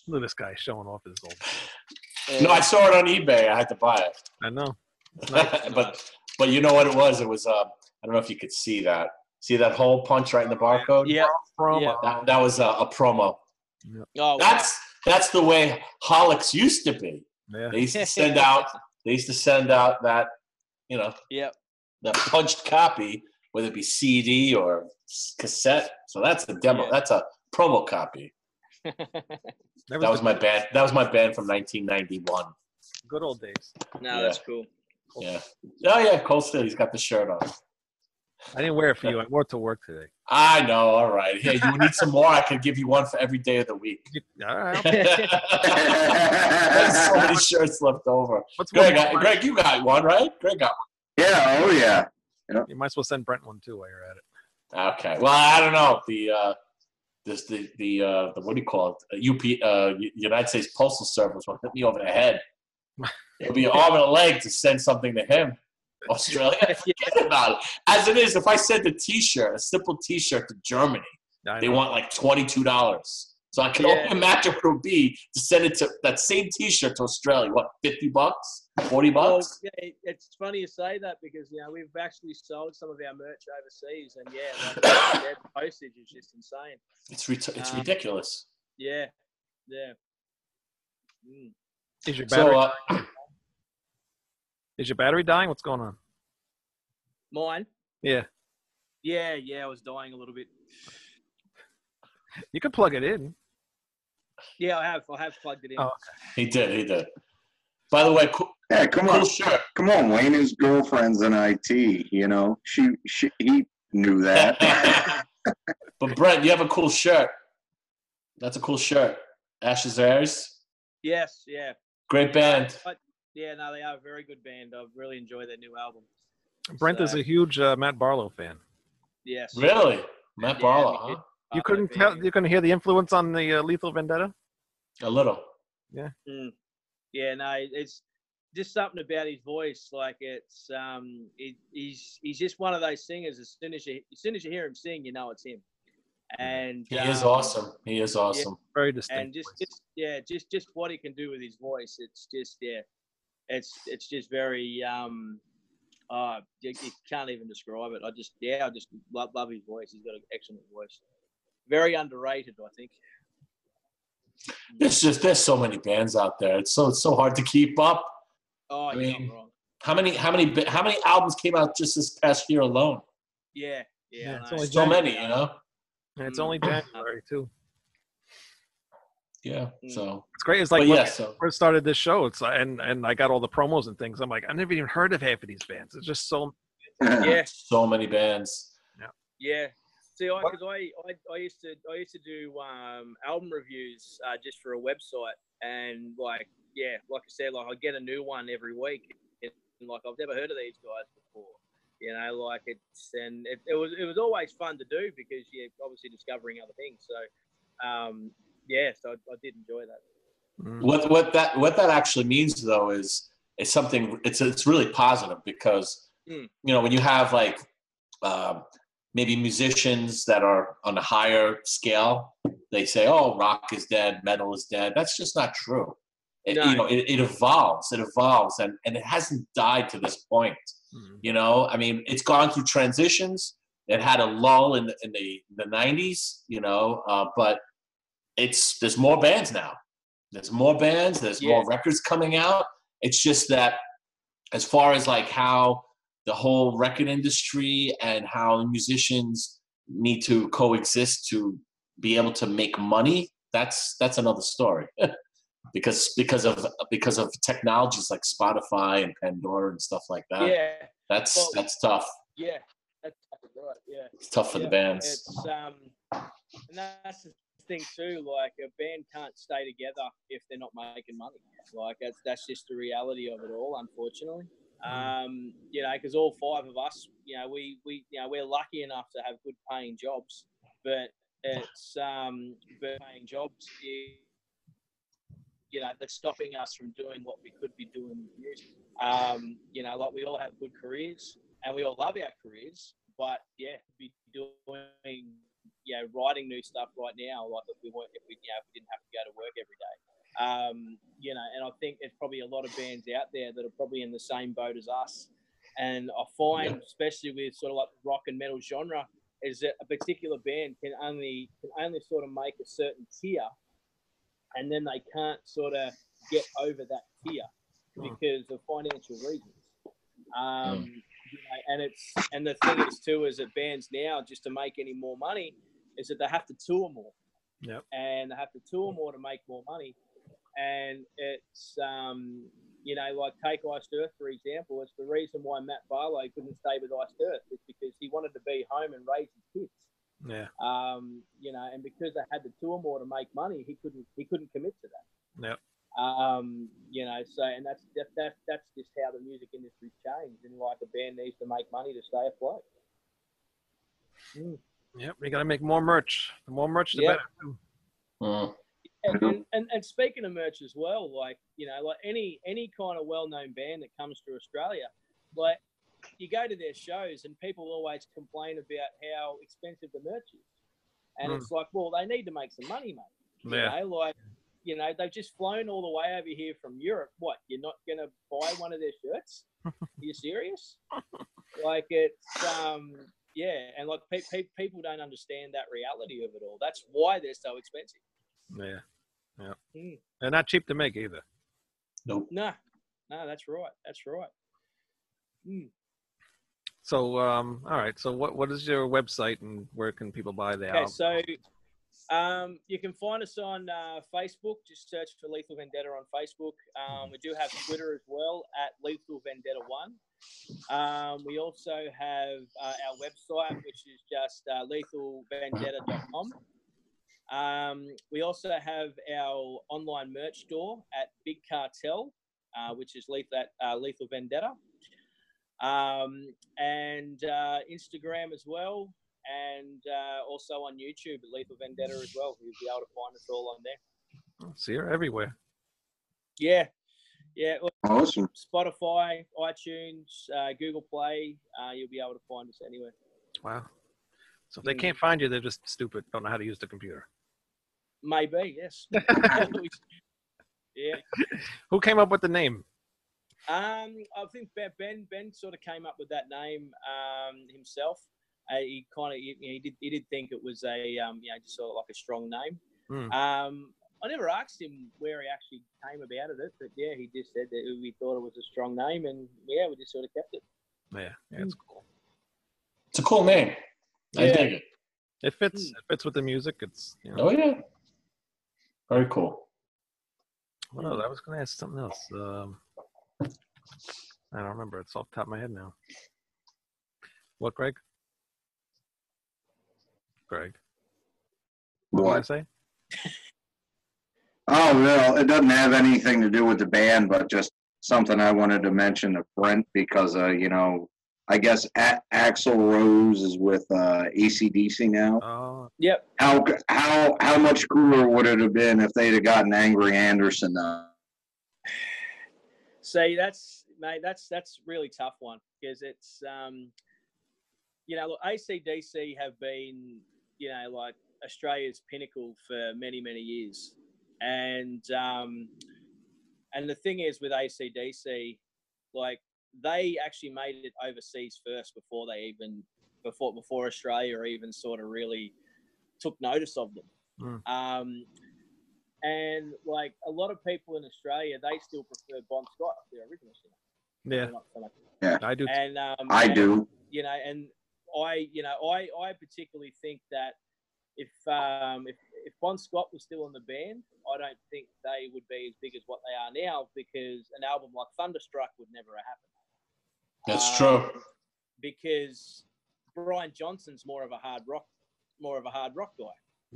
Look at this guy showing off his old. Yeah. No, I saw it on eBay. I had to buy it. I know. but but you know what it was? It was uh, I don't know if you could see that. See that hole punch right in the barcode? Yeah. Promo. Yeah. That, that was a, a promo. Oh, wow. That's that's the way Holics used to be. Yeah. They used to send out they used to send out that you know Yep. that punched copy, whether it be CD or cassette. So that's the demo. Yeah. That's a promo copy. That That was my band. That was my band from 1991. good old days. no, Yeah. that's cool. Yeah. Oh yeah, Cole still. He's got the shirt on. I didn't wear it for you. I wore it to work today. I know. All right. Hey, you need some more? I can give you one for every day of the week. All right. There's so many shirts left over. What's one Greg, more? I- Greg, you got one, right? Greg got one. Yeah, oh yeah. You might as well send Brent one too while you're at it. Okay. Well, I don't know. The uh, this the the uh, the what do you call it? Uh, UP uh, United States Postal Service will hit me over the head. It'll be an arm and a leg to send something to him. Australia, forget about it. As it is, if I send a T-shirt, a simple T-shirt to Germany, they want like twenty-two dollars. So I can Yeah. only imagine what it would be to send it to that same T-shirt to Australia. What, fifty bucks, forty Well, bucks? yeah, it's funny you say that because you know we've actually sold some of our merch overseas, and yeah, like, their postage is just insane. It's rit- it's um, ridiculous. Yeah, yeah. Mm. Is your battery So uh, is your battery dying? What's going on? Mine, Yeah. yeah, yeah. I was dying a little bit. You can plug it in. Yeah, I have. I have plugged it in. Oh. he did, he did. By the way, cool, Yeah, come cool on, shirt. come on, Wayne. His girlfriend's in IT. You know, she, she he knew that. but Brent, you have a cool shirt. That's a cool shirt. Ashes of Ares, Yes, yeah, great band. Yeah. No, they are a very good band. I've really enjoyed their new album. Brent is a huge uh, Matt Barlow fan. Yes. Really, Matt Yeah, Barlow, huh? You Uh, couldn't tell. You couldn't hear the influence on the uh, Lethal Vendetta. A little. Mm. Yeah, no, it's just something about his voice. Like it's um, it, he's he's just one of those singers. As soon as you as soon as you hear him sing, you know it's him. And He is um, awesome. He is awesome. Very distinct. And just, voice. just yeah, just just what he can do with his voice. It's just yeah, it's it's just very um, uh, you, you can't even describe it. I just yeah, I just love love his voice. He's got an excellent voice. Very underrated, I think. There's just there's so many bands out there. It's so it's so hard to keep up. Oh, I you're mean, wrong. How many how many how many albums came out just this past year alone? Yeah, Yeah, yeah. it's I know. only So January. many, you know. And it's Mm. only January too. Yeah. Mm. So, It's great. It's like but when yeah. I So first started this show. It's uh, and and I got all the promos and things. I'm like, I never even heard of half of these bands. It's just so Yeah, so many bands. yeah. Yeah. See, I because I, I, I used to I used to do um, album reviews uh, just for a website, and like yeah, like I said, like I get a new one every week, and like I've never heard of these guys before. You know, like it's and it, it was it was always fun to do because you're obviously discovering other things. So um, yeah, so I, I did enjoy that. Mm. What what that what that actually means though is it's something it's it's really positive because mm. you know when you have like uh, maybe musicians that are on a higher scale they say oh rock is dead metal is dead that's just not true it, no. you know it, it, evolves it evolves and, and it hasn't died to this point mm-hmm. you know i mean it's gone through transitions it had a lull in the, in the, the 90s you know uh, but it's there's more bands now. There's more bands there's yeah. more records coming out. It's just that as far as like how the whole record industry and how musicians need to coexist to be able to make money that's that's another story. Because because of because of technologies like spotify and pandora and stuff like that yeah. that's well, that's tough. yeah that's right yeah. It's tough for yeah. the bands. it's um and that's the thing too like a band can't stay together if they're not making money. Like that's that's just the reality of it all unfortunately. Um, you know, because all five of us, you know, we we you know we're lucky enough to have good paying jobs, but it's um, but paying jobs, you know, that's stopping us from doing what we could be doing with music. Um, you know, like we all have good careers and we all love our careers, but yeah, be doing you know writing new stuff right now, like if we weren't if we you know if we didn't have to go to work every day. Um, you know, and I think there's probably a lot of bands out there that are probably in the same boat as us. And I find, yeah. especially with sort of like rock and metal genre, is that a particular band can only can only sort of make a certain tier, and then they can't sort of get over that tier hmm. because of financial reasons. Um, mm. you know, and it's and the thing is too is that bands now just to make any more money is that they have to tour more. Yep. And they have to tour more to make more money and it's um, you know like take Iced Earth for example. It's the reason why Matt Barlow couldn't stay with Iced Earth. It's because he wanted to be home and raise his kids. Yeah. Um, you know, and because they had to tour more to make money, he couldn't he couldn't commit to that. Yep. Um, you know, so and that's that, that that's just how the music industry's changed, and like a band needs to make money to stay afloat. Mm. Yep, we got to make more merch. The more merch, the yep. better. Mm and, and, and, speaking of merch as well, like you know, like any any kind of well-known band that comes to Australia, like you go to their shows and people always complain about how expensive the merch is, and mm. it's like, well, they need to make some money, mate. You yeah. know, like you know, they've just flown all the way over here from Europe. What? You're not gonna buy one of their shirts? Are you serious? like it's um yeah, and like pe- pe- people don't understand that reality of it all. That's why they're so expensive. Yeah. Yeah. Mm. They're not cheap to make either. Nope. No, no, that's right. That's right. Mm. So, um, all right. So, what what is your website and where can people buy the okay, album? So, um, you can find us on uh, Facebook. Just search for Lethal Vendetta on Facebook. Um, we do have Twitter as well at Lethal Vendetta One. Um, we also have uh, our website, which is just uh, lethalvendetta.com. Um, we also have our online merch store at Big Cartel, uh, which is Lethal, uh, Lethal Vendetta, um, and uh, Instagram as well, and uh, also on YouTube at Lethal Vendetta as well. You'll be able to find us all on there. See her everywhere. Yeah, yeah. Awesome. Spotify, iTunes, uh, Google Play. Uh, you'll be able to find us anywhere. Wow. So if they mm. can't find you, they're just stupid. Don't know how to use the computer. Maybe, yes. yeah. Who came up with the name? Um, I think Ben Ben sort of came up with that name um, himself. Uh, he kind of he, he, did he did think it was a um, you know just sort of like a strong name. Mm. Um, I never asked him where he actually came about at it, but yeah, he just said that we thought it was a strong name, and yeah, we just sort of kept it. Yeah, yeah, it's cool. It's a cool name. I yeah. dig it. It fits. Mm. It fits with the music. It's you know. oh yeah. Very cool. Well, I was going to ask something else. Um, I don't remember. It's off the top of my head now. What, Greg? Greg. What? What did I say? Oh well, it doesn't have anything to do with the band, but just something I wanted to mention to Brent because uh, you know, I guess a- Axl Rose is with uh, ACDC now. Oh, Yep. How how how much cooler would it have been if they'd have gotten Angry Anderson? Uh, See, that's mate, that's that's really tough one because it's um, you know, look, ACDC have been you know like Australia's pinnacle for many many years, and um, and the thing is with ACDC, like they actually made it overseas first before they even before before Australia even sort of really took notice of them. Um, and like a lot of people in Australia, they still prefer Bon Scott, their original singer. yeah, They're not so much- I do. And um, I and, do. You know, and I, you know, I, I particularly think that if um, if if Bon Scott was still in the band, I don't think they would be as big as what they are now because an album like Thunderstruck would never have happened. That's Um, true. Because Brian Johnson's more of a hard rock, more of a hard rock guy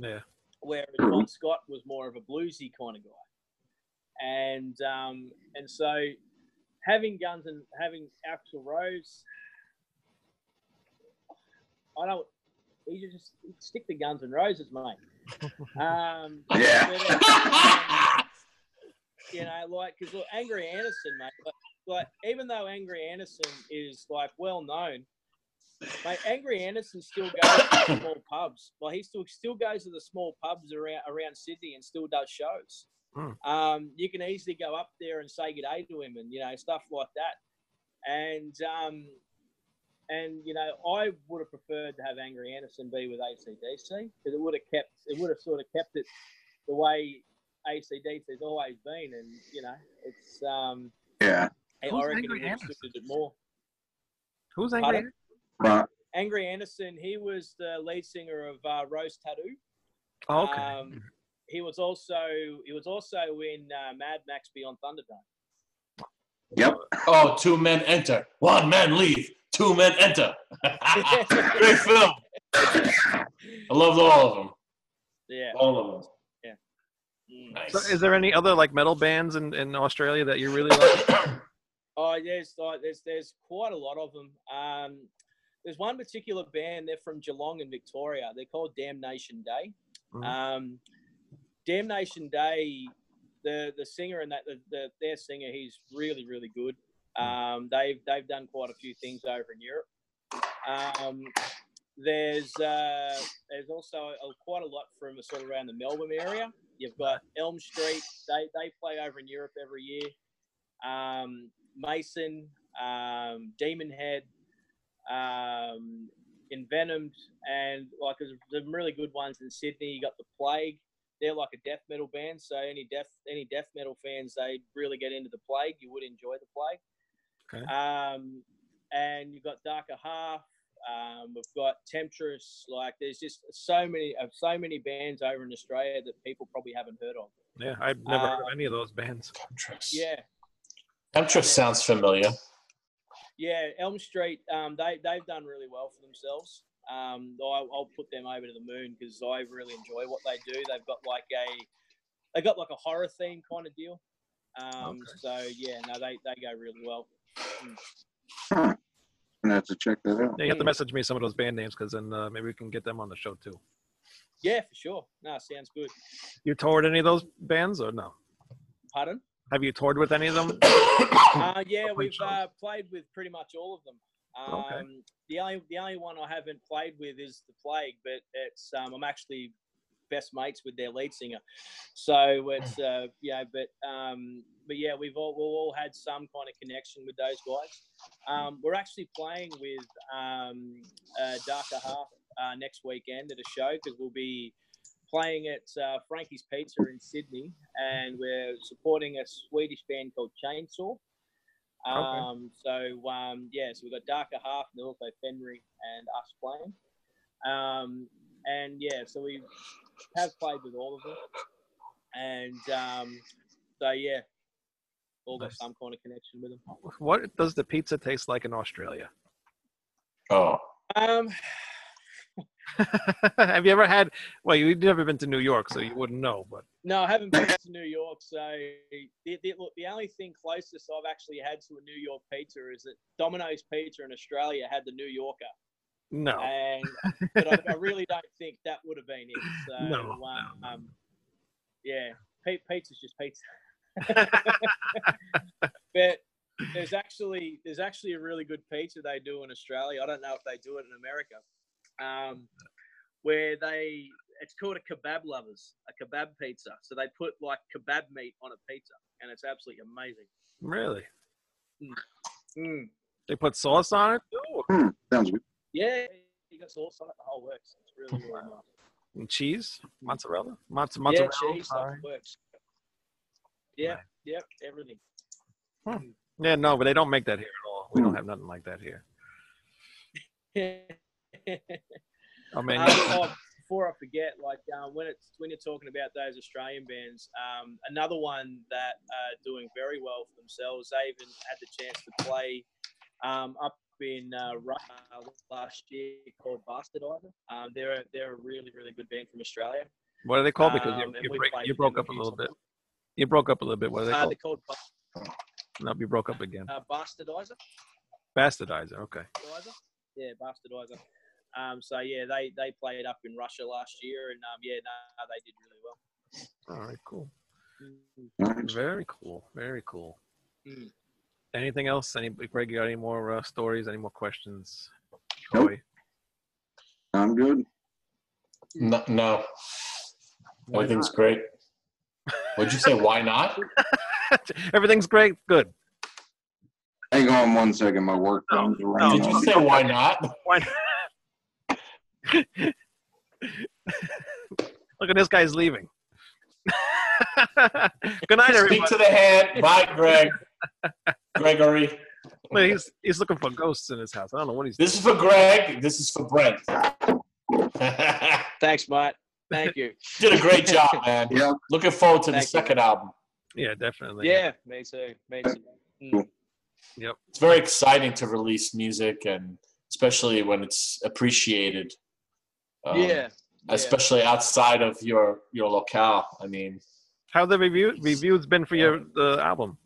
Yeah, whereas. Bon Scott was more of a bluesy kind of guy. And um, and so having Guns and having Axl Rose, I don't. You just stick to Guns and Roses, mate. Um, Yeah. but, um, you know, like because look, Angry Anderson, mate. Like, like even though Angry Anderson is like well known, Mate, Angry Anderson still goes to the small pubs. Like he still still goes to the small pubs around around Sydney and still does shows. Hmm. Um, you can easily go up there and say good day to him and you know stuff like that. And um, and you know I would have preferred to have Angry Anderson be with ACDC because it would have kept it would have sort of kept it the way ACDC has always been. And you know it's um, Yeah. I Who's reckon Angry it would have Anderson? suited it more. who's Pardon? angry? Right. Angry Anderson, he was the lead singer of uh, Rose Tattoo. Oh, okay. Um, he was also he was also in uh, Mad Max Beyond Thunderdome. Yep. Oh, two men enter, one man leave, two men enter. Great film. I loved all of them. Yeah. All of them. Mm. Nice. so, is there any other like metal bands in, in Australia that you really like? Oh, there's like there's there's quite a lot of them. Um, there's one particular band. They're from Geelong in Victoria. They're called Damnation Day. Mhm. Um, Damnation Day. The the singer and that the, the their singer. He's really really good. Um, they've they've done quite a few things over in Europe. Um, there's uh, there's also a, quite a lot from sort of around the Melbourne area. You've got Elm Street. They they play over in Europe every year. Um, Mason, um, Demon Head, um, Envenomed, and like there's some really good ones in Sydney. You got the Plague. They're like a death metal band, so any death any death metal fans they really get into the Plague. You would enjoy the Plague. Okay. Um, and you've got Darker Half. Um, we've got Temptress. Like there's just so many of so many bands over in Australia that people probably haven't heard of. Yeah, I've never heard of Uh, any of those bands. Temptress. Yeah, Temptress sounds familiar. Yeah, Elm Street. Um, they they've done really well for themselves. Um, I, I'll put them over to the moon because I really enjoy what they do. They've got like a they got like a horror theme kind of deal. Um, Okay. so yeah, no, they they go really well. I'm gonna have to check that out. Yeah, you have to message me some of those band names because then uh, maybe we can get them on the show too. Yeah, for sure. No, sounds good. You toured any of those bands or no? Pardon? Have you toured with any of them? Uh, yeah, we've uh, played with pretty much all of them. Um, Okay. The only the only one I haven't played with is the Plague, but it's um, I'm actually best mates with their lead singer, so it's uh, yeah. But um, but yeah, we've all we've all had some kind of connection with those guys. Um, we're actually playing with um, uh, Darker Half uh, next weekend at a show because we'll be playing at uh, Frankie's Pizza in Sydney, and we're supporting a Swedish band called Chainsaw. Um, So um, yeah, so we've got Darker Half also Fenry and us playing. Um, and yeah, so we have played with all of them, and um, so yeah, all got Nice. some kind of connection with them. What does the pizza taste like in Australia? Oh, Um, Have you ever had? Well, you've never been to New York, so you wouldn't know. But No, I haven't been to New York. So the, the, look, the only thing closest I've actually had to a New York pizza is that Domino's Pizza in Australia had the New Yorker, no, and but I, I really don't think that would have been it. So No, um, no. um, yeah, pi- pizza's just pizza. but there's actually there's actually a really good pizza they do in Australia. I don't know if they do it in America, um, where they it's called a kebab lovers, a kebab pizza. So they put like kebab meat on a pizza, and it's absolutely amazing. really. Mm. They put sauce on it too, Hmm, sounds good. Yeah, you got sauce on it, the whole works. It's really really nice. and cheese, mozzarella, Mozz- Yeah, cheese, works. Yeah, yep, everything. Yeah, no, but they don't make that here at all. We don't Hmm. have nothing like that here. um, I mean, oh, before I forget, like um, when it's when you're talking about those Australian bands, um, another one that are doing very well for themselves. They even had the chance to play um, up in uh, Ru- uh, last year called Bastardizer. Um, they're a, they're a really really good band from Australia. what are they called? Because Um, you, you, break, you broke up a little bit. times. You broke up a little bit. What are they Uh, called? they're called Ba- No, you broke up again. uh, Bastardizer. Bastardizer. Okay. Bastardizer. Yeah, Bastardizer. Um, so yeah, they they played up in Russia last year, and um, yeah, no, they did really well. All right. Cool. Nice. Very cool. Very cool. Mm. Anything else? Any Greg? You got any more uh, stories? Any more questions? Nope. Joey? I'm good. No, no Why everything's great. What'd you say? Why not? not? Everything's great. Good. Hang on one second. My work No, phone's no. ringing. Did you say why not? Why not? Look at this guy's leaving. Good night, everybody. Speak everybody. to the hand. Bye, Greg. Gregory. Wait, he's he's looking for ghosts in his house. I don't know what he's. This is for Greg. This is for Brent. Thanks, Matt. Thank you. Did a great job, man. Yeah. Looking forward to the Thank you. second album. Yeah, definitely. Yeah, me too. Me too. Mm. It's very exciting to release music, and especially when it's appreciated. Um, yeah. yeah. Especially outside of your your locale. I mean, How the review reviews been for your the album?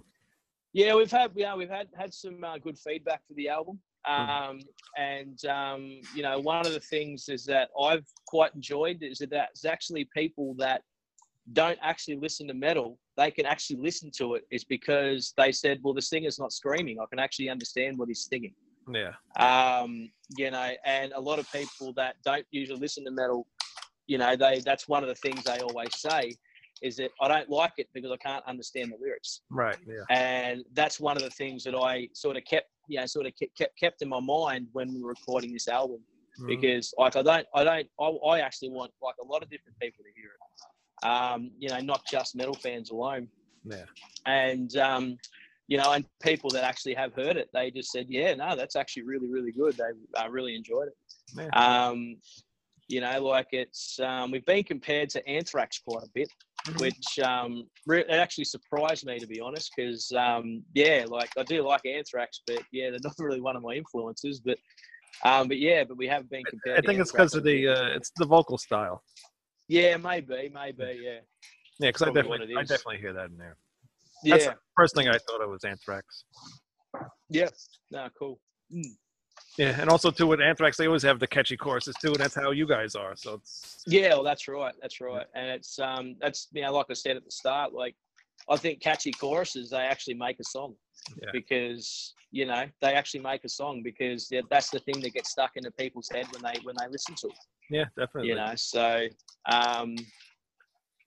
Yeah, we've had yeah we've had had some uh, good feedback for the album, um, and um, you know one of the things is that I've quite enjoyed is that there's actually people that don't actually listen to metal. They can actually listen to it. Is because they said, well, the singer's not screaming. I can actually understand what he's singing. Yeah. Um, you know, and a lot of people that don't usually listen to metal, you know, they that's one of the things they always say is that I don't like it because I can't understand the lyrics Right. Yeah. and that's one of the things that I sort of kept, you know, sort of kept kept, kept in my mind when we were recording this album Mhm. because like I don't, I don't, I, I actually want like a lot of different people to hear it, um, you know, not just metal fans alone, Yeah. and um, you know, and people that actually have heard it, they just said, yeah, no, that's actually really really good. They uh, really enjoyed it. Yeah. Um, you know, like it's um, we've been compared to Anthrax quite a bit. Which um, re- it actually surprised me to be honest, because um, yeah, like I do like Anthrax, but yeah, they're not really one of my influences. But um, but yeah, but we have been compared. I think it's because of the uh, it's the vocal style. yeah, maybe, maybe, yeah, Yeah, because I definitely I definitely hear that in there. yeah, That's- First thing I thought of was Anthrax. yeah. No, cool. Mm. Yeah, and also too with Anthrax, they always have the catchy choruses too, and that's how you guys are. So it's Yeah, well, that's right, that's right, and it's um, that's you know, like I said at the start, like I think catchy choruses they actually make a song Yeah. because you know they actually make a song because that's the thing that gets stuck into people's head when they when they listen to it. yeah, definitely. you know so um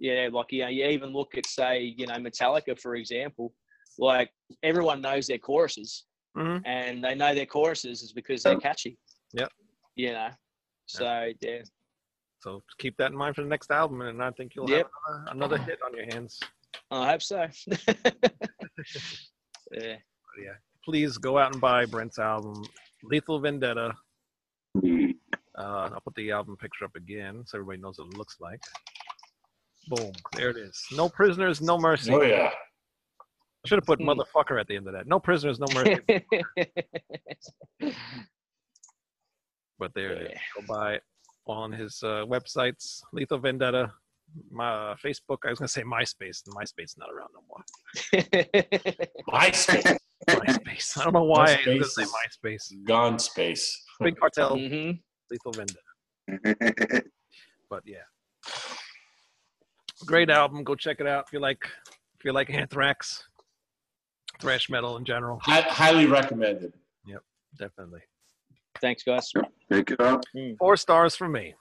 yeah like you know you even look at say you know metallica for example like everyone knows their choruses Mhm. and they know their choruses is because they're catchy Yep. you know so yeah So keep that in mind for the next album, and I think you'll Yep. have another, another hit on your hands. i hope so yeah But yeah, please go out and buy Brent's album, Lethal Vendetta. Uh, I'll put the album picture up again so everybody knows what it looks like. Boom, there it is. No prisoners, no mercy. oh yeah. I should have put motherfucker at the end of that. No prisoners, no mercy. but there it is. Go buy it. on his uh, websites, Lethal Vendetta, my uh, Facebook. I was gonna say MySpace. and MySpace is not around no more. MySpace. MySpace. I don't know why I was gonna MySpace say MySpace. Gone space. Big cartel, hmm Lethal Vendetta. But yeah, great album. Go check it out if you like. If you like Anthrax, thrash metal in general, Hi- highly recommended. Yep, definitely. Thanks, guys. Pick it up. Four stars for me.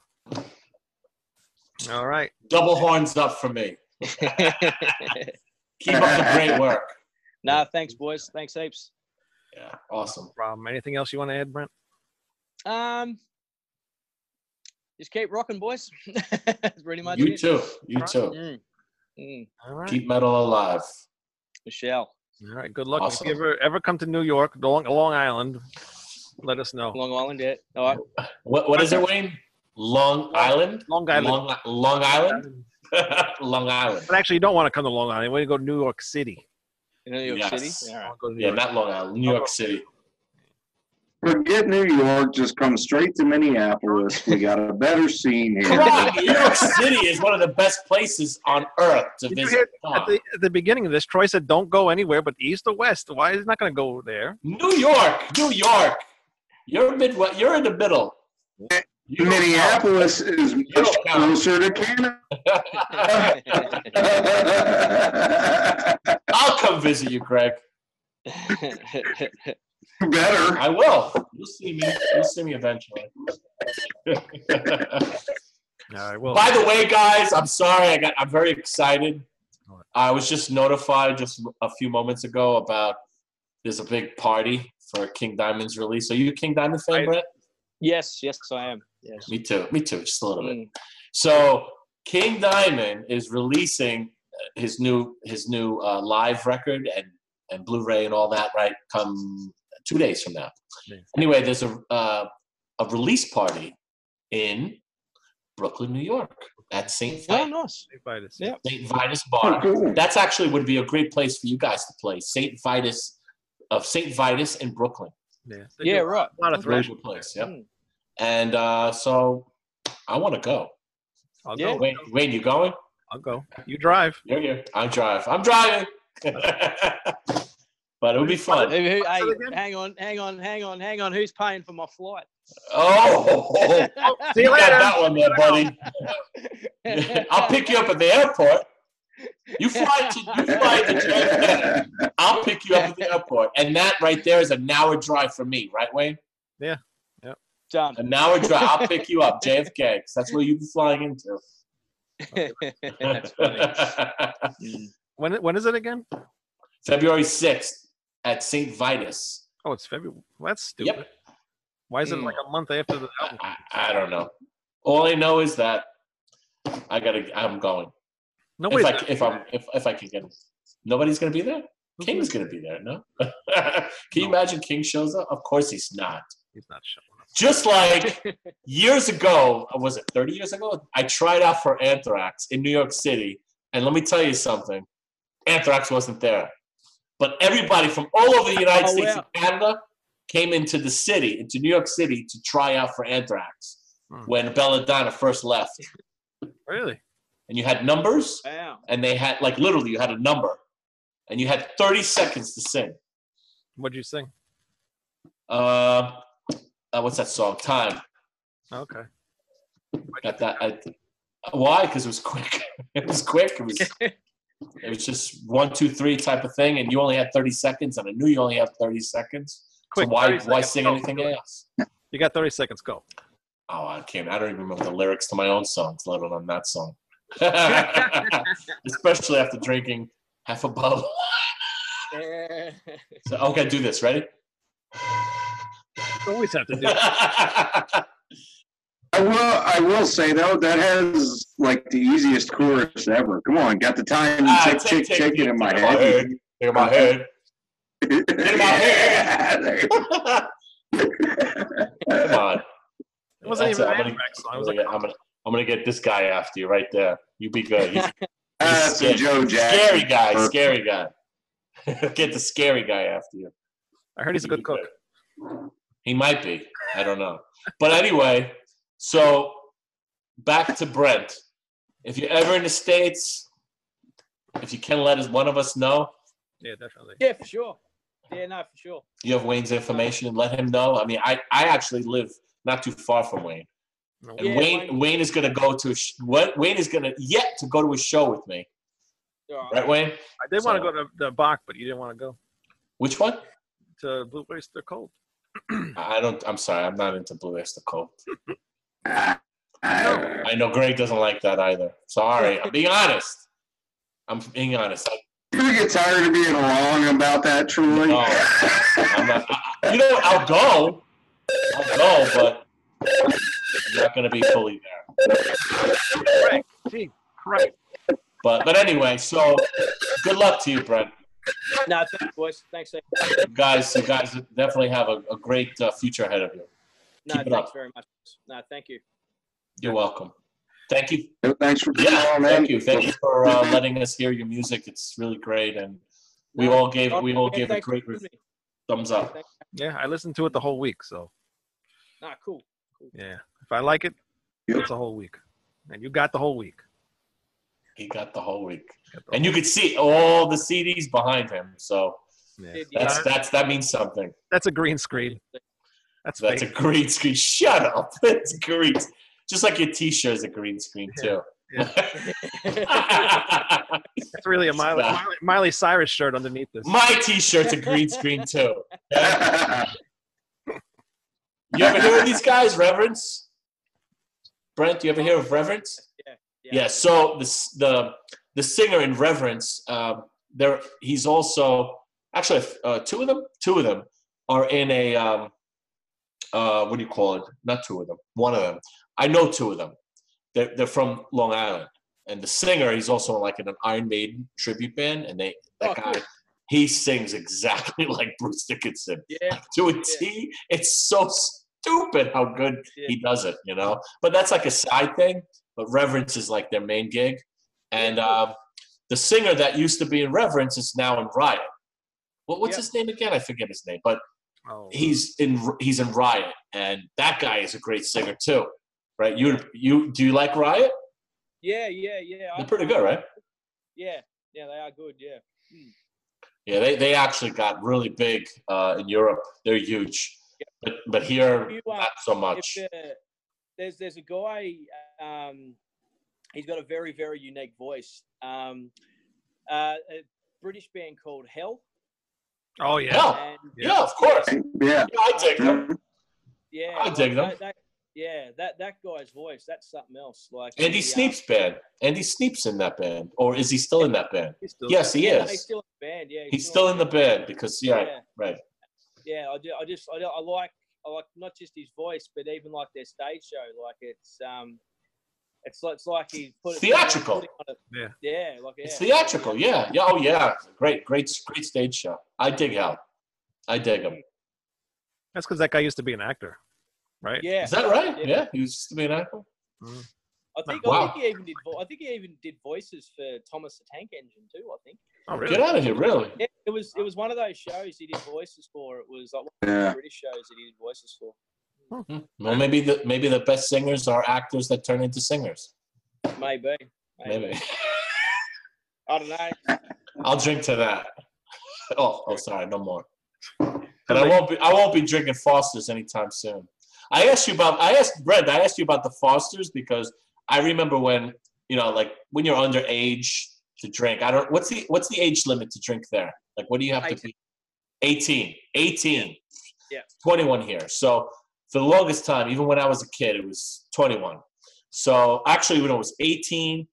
All right. Double horns up for me. Keep up the great work. nah, thanks, boys. Thanks, apes. Yeah, awesome. Problem. Anything else you want to add, Brent? Um, just keep rocking, boys. Pretty much You it. too. You too. Mm. Mm. All right. Keep metal alive. Michelle, All right. Good luck. Awesome. If you ever ever come to New York, Long, Long Island, let us know. Long Island, yeah. All right. What what is it, Wayne? Long Island? Long Island. Long, Long Island? Long Island. But actually, you don't want to come to Long Island. You want to go to New York City. In New York Yes. City. All You right. wanna go to New Yeah, York. not Long Island. New York oh. City. Forget New York. Just come straight to Minneapolis. We got a better scene here. Come on, New York City is one of the best places on earth to Did you visit. hear at the, at the beginning of this, Troy said, "Don't go anywhere but east or west." Why is he not going to go there? New York, New York. You're Midwest. You're in the middle. You Minneapolis is much closer to Canada. I'll come visit you, Greg. Better. I will. You'll see me. You'll see me eventually. All right. Well, By the way, guys, I'm sorry. I got. I'm very excited. I was just notified just a few moments ago about there's a big party for King Diamond's release. Are you a King Diamond fan, I- Brett? yes, yes, I am. Yes. Me too. Me too. Just a little bit. Mm. So King Diamond is releasing his new his new uh, live record and and Blu-ray and all that right come two days from now. Yeah. Anyway, there's a uh, a release party in Brooklyn, New York, at St. Oh, Vitus, nice. Invite us. Yeah. St. Vitus Oh, Bar. cool. That's actually would be a great place for you guys to play. St. Vitus of St. Vitus in Brooklyn. Yeah. They Yeah, do right. A lot of Really thrash. place. Yep. Mm. And uh, so I want to go. I'll Yeah. go. Wayne, Wayne, you going? I'll go. You drive. You're here. I drive. I'm driving. but it'll be fun. Who- who- hey, hang on, hang on, hang on, hang on. Who's paying for my flight? Oh, See you you got that one there, buddy. I'll pick you up at the airport. You fly to you fly to JFK. I'll pick you up at the airport, and that right there is an hour drive for me, right, Wayne? Yeah. Yep. Done. An hour drive. I'll pick you up, JFK, 'cause that's where you'll be flying into. That's funny. When when is it again? February sixth at St. Vitus. Oh, it's February. Well, that's stupid. Yep. Why is it Mm. like a month after the album? I, I don't know. All I know is that I gotta. I'm going. Nobody's if I if I'm if if I can get. Nobody's gonna be there. King's gonna- gonna be there. No. can you No. imagine King shows up? Of course he's not. He's not showing up. Just like years ago, was it 30 years ago? I tried out for Anthrax in New York City, and let me tell you something: Anthrax wasn't there, but everybody from all over the United Oh, States wow. and Canada came into the city, into New York City, to try out for Anthrax Hmm. when Belladonna first left. Really? And you had numbers, Wow. and they had like literally you had a number, and you had 30 seconds to sing. What did you sing? Uh, uh, what's that song? Time. Okay. Got that. I, why? Because it was quick. it was quick. It was. It was just one, two, three type of thing, and you only had 30 seconds, and I knew you only have 30 seconds. Quick. so why 30 why seconds. sing anything else? You got 30 seconds. Go. Oh, I can't. I don't even remember the lyrics to my own songs, let alone that song. Especially after drinking half a bottle. So, okay, do this. Ready? Always have to do. it. I will. I will say though that has like the easiest chorus ever. Come on, got the time Ah, tick tick, tick tick, ticking in my tick, my head. In my head. in my head. Come on. It wasn't That's even it. an I'm gonna- Anthrax song. I'm was like, get, I'm, gonna, I'm gonna get this guy after you right there. You be good. He's That's a Joe Jackson. scary guy. Perfect. Scary guy. get the scary guy after you. I heard he's a good cook. He might be. I don't know. But anyway, so back to Brent. If you're ever in the states, if you can let us, one of us know. Yeah, definitely. Yeah, for sure. Yeah, no, for sure. You have Wayne's information. And let him know. I mean, I I actually live not too far from Wayne, No, and Yeah, Wayne Wayne- Wayne is gonna go to a sh- what Wayne is gonna yet to go to a show with me, All right. right, Wayne? I did want to go to the Bach, but you didn't want to go Which one? to Blue Oyster Cult. I don't. I'm sorry. I'm not into Blue Oyster Cult. I know Greg doesn't like that either. Sorry. I'm being honest. I'm being honest. I, you get tired of being wrong about that, Troy. No. I'm not. I, I- you know? I'll go. I'll go, but I'm not going to be fully there. Correct. Gee, correct. But but anyway, so good luck to you, Brent. No, thanks, boys. Thanks. You guys, you guys definitely have a, a great uh, future ahead of you. No, Keep it thanks up. very much. No, thank you. You're welcome. Thank you. Thanks for coming Yeah, on, man. thank you. Thank you for uh, letting us hear your music. It's really great, and we No, all gave we all gave a great having re- me. thumbs up. Yeah, I listened to it the whole week. So Nah, cool. yeah, if I like it, Yep. it's a whole week, and you got the whole week. He got the whole week, Got the and you whole- could see all the CDs behind him. So yeah. That's that's that means something. that's a green screen. That's That's a green screen. Shut up. It's green. Just like your T-shirt is a green screen too. It's really a Miley, Miley, Miley Cyrus shirt underneath this. My T-shirt's a green screen too. You ever hear of these guys, Reverence? Brent, you ever hear of Reverence? Yeah. so the the the singer in Reverence, um, there he's also actually uh, two of them. Two of them are in a um, uh, what do you call it? Not two of them. One of them. I know two of them. They're they're from Long Island, and the singer he's also like in an Iron Maiden tribute band, and they that Oh, guy cool. he sings exactly like Bruce Dickinson Yeah. to a T. It's so stupid how good he does it, you know. But that's like a side thing. But Reverence is like their main gig, and um, the singer that used to be in Reverence is now in Riot. What, what's Yeah. his name again? I forget his name, but Oh, he's in he's in Riot, and that guy is a great singer too, right? You you do you like Riot? Yeah, yeah, yeah. They're pretty good, right? Yeah, yeah, they are good. Yeah. Mm. Yeah, they, they actually got really big uh, in Europe. They're huge, but but here You, uh, not so much. If the, there's there's a guy, um, he's got a very very unique voice. Um, uh, a British band called Hell. Oh yeah. Hell, And yeah, of course. yeah. Yeah, I dig them. yeah, I dig them. that- that- yeah, that that guy's voice, that's something else. Like Andy he, uh, Sneap's band. Andy Sneap's in that band, or is he still in that band? He's still- Yes, he yeah, is. He's still in the band. Yeah, He's still in the band because yeah, Yeah. right. yeah, I, do, I just I, do- I like I like not just his voice, but even like their stage show. Like it's um, it's like it's like he put it Theatrical. put it Yeah. yeah, like It's theatrical. Yeah, yeah. Oh yeah, great, great, great stage show. I dig Hell. I dig him. That's because that guy used to be an actor, right? Yeah, Is that right? Yeah. Yeah, he used to be an actor. Mm. I think Wow. I think he even did. vo- I think he even did voices for Thomas the Tank Engine too. I think. Oh really? Get out of here, really? Yeah, it was it was one of those shows he did voices for. It was like one of Yeah. the British shows that he did voices for. Hmm. Well, maybe the maybe the best singers are actors that turn into singers. Maybe. Maybe. I don't know. I'll drink to that. Oh, oh, sorry, no more. But I won't be. I won't be drinking Fosters anytime soon. I asked you about. I asked Brent. I asked you about the Fosters because I remember when you know, like when you're underage to drink. I don't. What's the What's the age limit to drink there? Like, what do you have to be? 18. 18. Yeah. 21 here. So for the longest time, even when I was a kid, it was 21. So actually, when I was 18,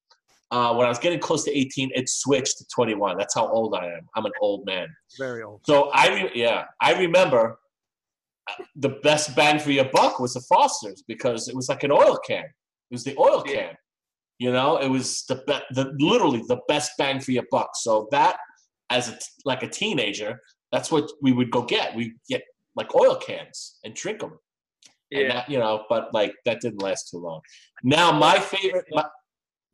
uh, when I was getting close to 18, it switched to 21. That's how old I am. I'm an old man. Very old. So I, re- yeah, I remember uh, the best bang for your buck was the Foster's because it was like an oil can. It was the oil Yeah. can. You know, it was the be- the literally the best bang for your buck. So that, as a t- like a teenager, that's what we would go get. We get like oil cans and drink them. And Yeah. that, you know, but like that didn't last too long. Now my favorite. My,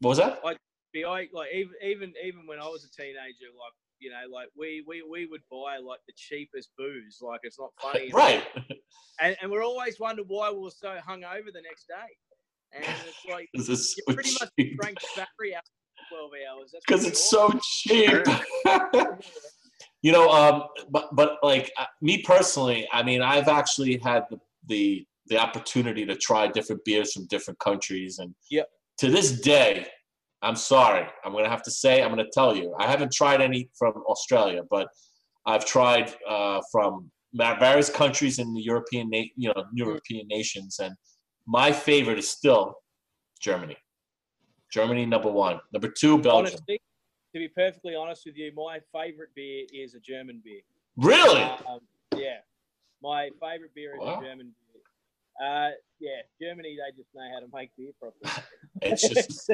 what was that? I like even even even when I was a teenager, like you know, like we we we would buy like the cheapest booze. Like it's not funny. Right. And and we're always wondered why we were so hungover the next day. and it's like This is you so pretty much cheap. drank battery out 12 hours. Because it's so cheap. you know, um, but but like uh, me personally, I mean, I've actually had the the the opportunity to try different beers from different countries, and Yep. to this day, I'm sorry, I'm gonna have to say, I'm gonna tell you, I haven't tried any from Australia, but I've tried uh, from various countries in the European, na- you know, European nations, and my favorite is still Germany. Germany number one, number two Belgium. Honestly, to be perfectly honest with you, my favorite beer is a German beer. Really? Um, yeah, my favorite beer is Wow. a German beer. Uh, yeah, Germany, they just know how to make beer properly. It's just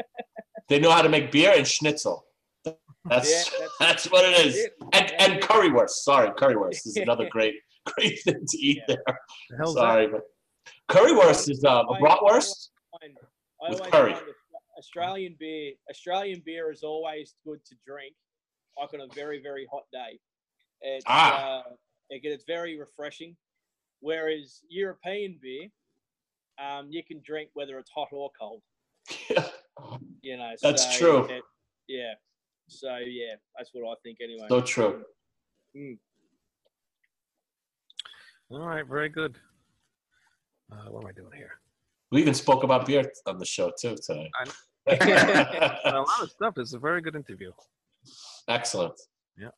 they know how to make beer and schnitzel. That's Yeah, that's- that's, what it is. it. And That's and currywurst. Sorry, currywurst is another great great thing to eat Yeah. there. The hell's Sorry, but currywurst is uh, a I- bratwurst. With curry. Australian beer. Australian beer is always good to drink, like on a very very hot day. It's, Ah. uh, it, it's very refreshing. Whereas European beer, um, you can drink whether it's hot or cold. You know, That's so true. it- yeah. So yeah, that's what I think anyway. so true. All right, very good. Uh, what am I doing here? We even spoke about beer on the show too today. a lot of stuff. It's a very good interview. Excellent. Yeah,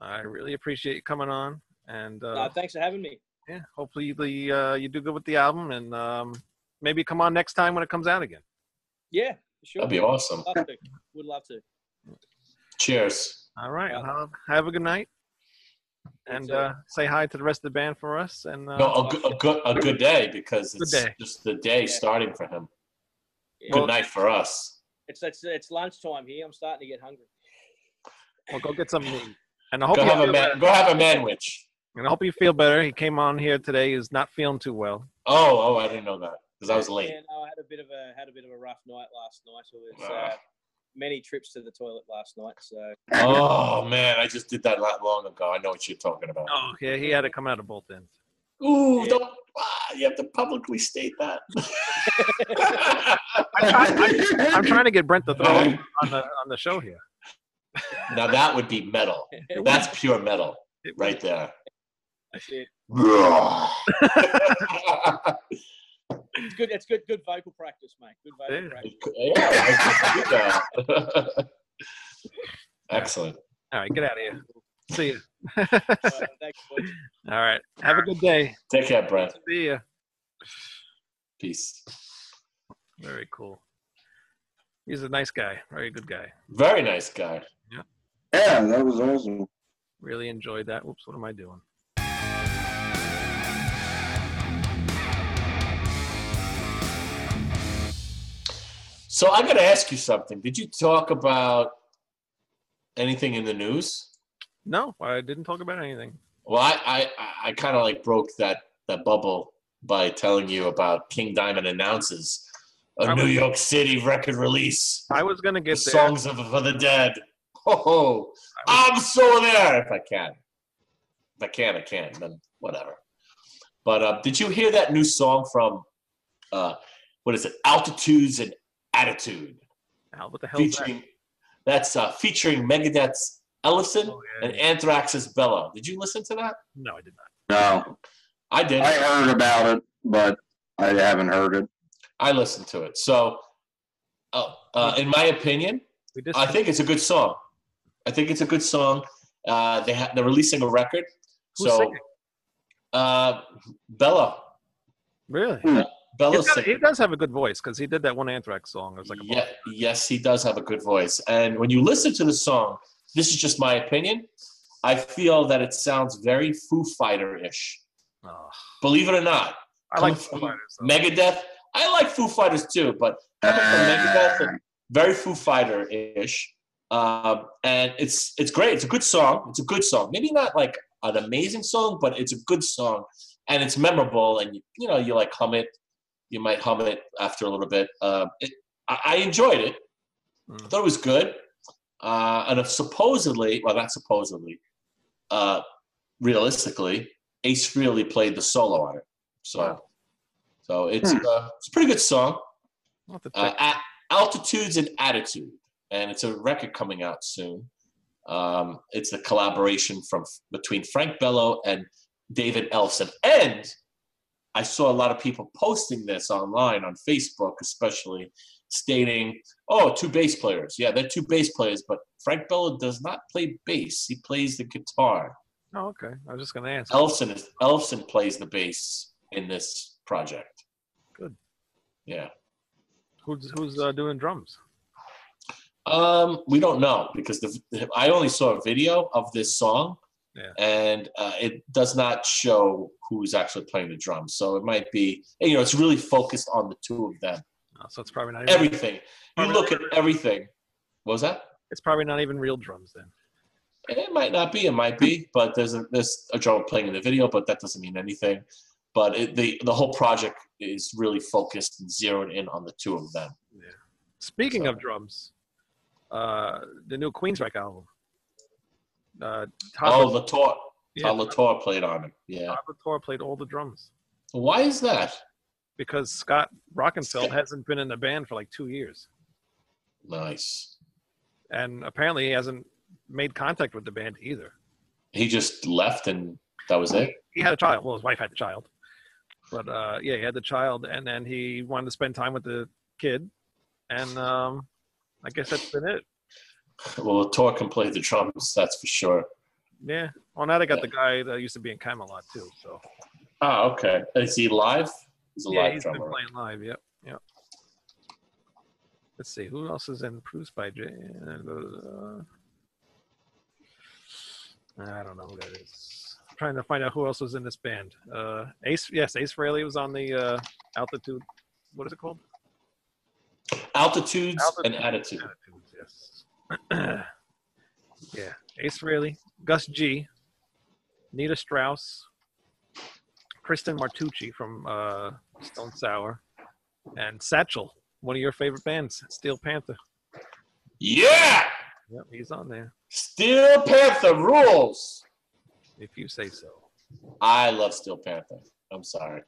I really appreciate you coming on, and uh, no, thanks for having me. Yeah, hopefully the uh, you do good with the album, and um, maybe come on next time when it comes out again. Yeah, sure. That'd be awesome. Love to. Would love to. Cheers. All right, Yeah. have, have a good night, and uh, say hi to the rest of the band for us. And uh, No, a, good- a good a good day because it's day. just the day starting for him. Yeah. Good night for us. It's it's it's lunchtime here. I'm starting to get hungry. we'll go get some to eat. And I hope Go you have a man. better. Go have a manwich. And I hope you feel better. He came on here today. He's not feeling too well. Oh, oh, I didn't know that because I was late. Yeah, no, I had a bit of a had a bit of a rough night last night. It was Ah. uh, many trips to the toilet last night. So Oh man, I just did that not long ago. I know what you're talking about. Oh, yeah, he had to come out of both ends. Ooh, Yeah. don't ah, you have to publicly state that. I'm trying to get Brent to throw on the on the show here. now that would be metal. That's pure metal right there. That's it. yeah, It's good. It's good. Good vocal practice, mate. Good vocal Yeah. practice. I- Excellent. All right, get out of here. See you. Thanks. All right, have a good day. Take care, Brent. See ya. Peace. Very cool. He's a nice guy. Very good guy. Very nice guy. Yeah, that was awesome. Really enjoyed that. Oops, what am I doing? So I got to ask you something. Did you talk about anything in the news? No, I didn't talk about anything. Well, I I, I kind of like broke that that bubble by telling you about King Diamond announces a I New was- York City record release. I was gonna The get there. songs of for the dead. Oh, I'm so there if I can. If I can, I can. Then whatever. But uh, did you hear that new song from uh, what is it? Altitudes and Attitude, Al, what the hell? Is that? featuring that's uh, featuring Megadeth's Ellefson Oh, yeah, and. Anthrax's Bello. Did you listen to that? No, I did not. No, I did. I heard about it, but I haven't heard it. I listened to it. So, uh, uh, in my opinion, I think it's a good song. I think it's a good song. Uh, they ha- they're releasing a record. Who's so, singing? uh, Bello, really. Bello's He's got- he does have a good voice because he did that one Anthrax song. It was like a yeah, yes, he does have a good voice. And when you listen to the song, this is just my opinion. I feel that it sounds very Foo Fighter-ish. Oh, Believe it or not, I like Foo Foo Fighters. though. Megadeth. I like Foo Fighters too, but Megadeth, very Foo Fighter ish. Um, and it's it's great. It's a good song. It's a good song. Maybe not like an amazing song, but it's a good song, and it's memorable. And you, you know, you like hum it. You might hum it after a little bit. Uh, it, I, I enjoyed it. I Mm. thought it was good. Uh, and if supposedly, well, not supposedly, uh, realistically, Ace Frehley played the solo on it. So, Wow. So it's Hmm. uh, it's a pretty good song. I'll have to Uh, check. Altitudes and Attitude, and it's a record coming out soon. Um, it's a collaboration from between Frank Bello and David Ellefson. And I saw a lot of people posting this online on Facebook, especially stating, "Oh, two bass players. Yeah, they're two bass players, but Frank Bello does not play bass. He plays the guitar. oh, okay. I was just gonna ask. Ellefson is Ellefson plays the bass in this project. Good. Yeah. Who's who's uh, doing drums? Um, we don't know because the I only saw a video of this song, Yeah. and uh, it does not show who's actually playing the drums. So it might be, you know, it's really focused on the two of them. Oh, so it's probably not. Even, Everything you look at everything. What was that? It's probably not even real drums then. It might not be. It might be. But there's a there's a drummer playing in the video, but that doesn't mean anything. But it, the the whole project is really focused and zeroed in on the two of them. Speaking of drums, uh, the new Queensryche album. Uh, Oh, Todd, La Torre. yeah, Todd La Torre played on it. Yeah. Todd La Torre played all the drums Why is that? because Scott Rockenfield Scott- hasn't been in the band for like two years, Nice. and apparently he hasn't made contact with the band either. He just left and that was it. He had a child. Well, his wife had a child, but uh, yeah, he had the child, and then he wanted to spend time with the kid, and um, I guess that's been it. Well, La Torre can play the drums, that's for sure. Yeah. Well, now they got the guy that used to be in Kamelot too. So Oh, okay. Is he live? He's a yeah, live he's been playing live. Yep. Yep. Let's see who else is in Produced by J. Uh, I don't know who that is. I'm trying to find out who else was in this band. Uh, Ace, yes, Ace Frehley was on the uh, Altitude. What is it called? Altitudes and attitude. Attitudes, yes. yeah, Ace Frehley, Gus G, Nita Strauss, Christian Martucci from uh, Stone Sour, and Satchel, one of your favorite bands, Steel Panther. Yeah! Yep, he's on there, Steel Panther rules. if you say so. I love Steel Panther. I'm sorry.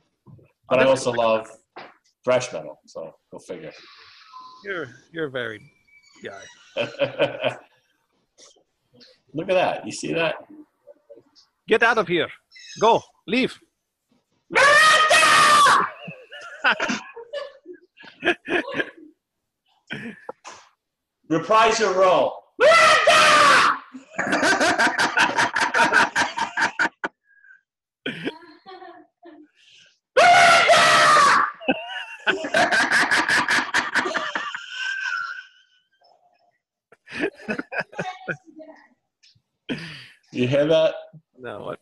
But I also love thrash metal, so go figure. You're you're varied guy. Look at that. You see that? Get out of here. Go. Leave. Reprise your role. You hear that? No, what?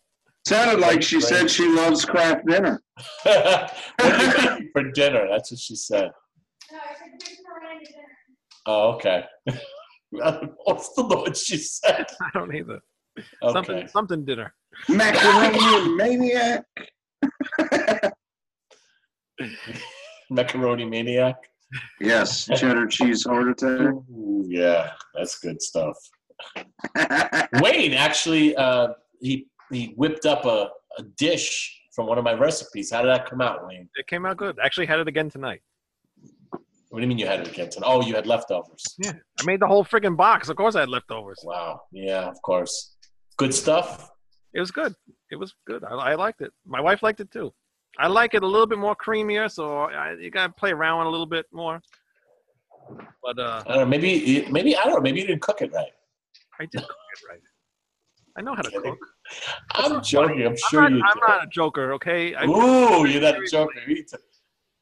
Sounded like she said she loves craft dinner. what did you make for dinner? That's what she said. No, I said bring Miranda dinner. Oh, okay. I still know what she said. I don't either. Okay. Something something dinner. Macaroni maniac. Macaroni maniac. Yes, cheddar cheese heart attack. Ooh, yeah, that's good stuff. Wayne actually, uh, he he whipped up a, a dish from one of my recipes. How did that come out, Wayne? It came out good. Actually had it again tonight. What do you mean you had it again? tonight? Oh, you had leftovers. Yeah. I made the whole friggin' box. Of course I had leftovers. Wow. Yeah, of course. Good stuff. It was good. It was good. I, I liked it. My wife liked it too. I like it a little bit more creamier, so I, you gotta play around with it a little bit more. But uh, I don't know. Maybe maybe I don't know. Maybe you didn't cook it right. I did cook it right. I know how to cook. I'm joking. I'm I'm, sure not, you. I'm not a joker, okay? I, Ooh, you're that Very joker. He took-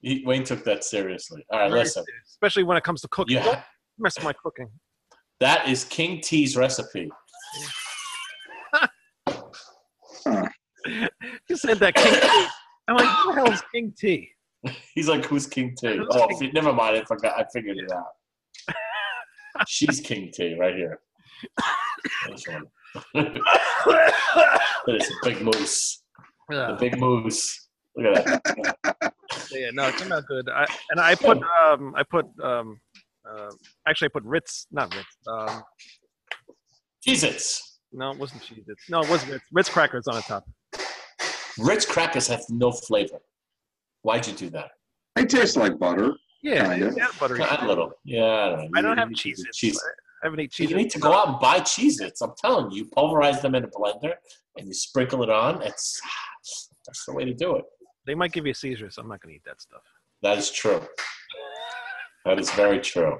he- Wayne took that seriously. All right, very listen. serious, especially when it comes to cooking. Yeah. Don't mess with my cooking. That is King T's recipe. You said that King T. I'm like, who the hell is King T? He's like, who's King T? Who's Oh, King never mind. I forgot. I figured it out. She's King T right here. This one. that is a big moose. The big moose. Look at that. yeah, no, it came out good. I, and I put, um, I put, um, uh, actually, I put Ritz, not Ritz. Um, Jesus. no, it wasn't. It's, no, it was Ritz. Ritz crackers on the top. Ritz crackers have no flavor. Why'd you do that? They taste like butter. Yeah, Kinda. yeah, buttery. A little. Yeah, I don't know. I don't have you- cheese. cheese. I haven't eaten cheese. You need to go out and buy Cheez-Its. I'm telling you, you pulverize them in a blender and you sprinkle it on. It's that's the way to do it. They might give you a seizure, so I'm not going to eat that stuff. That is true. That is very true.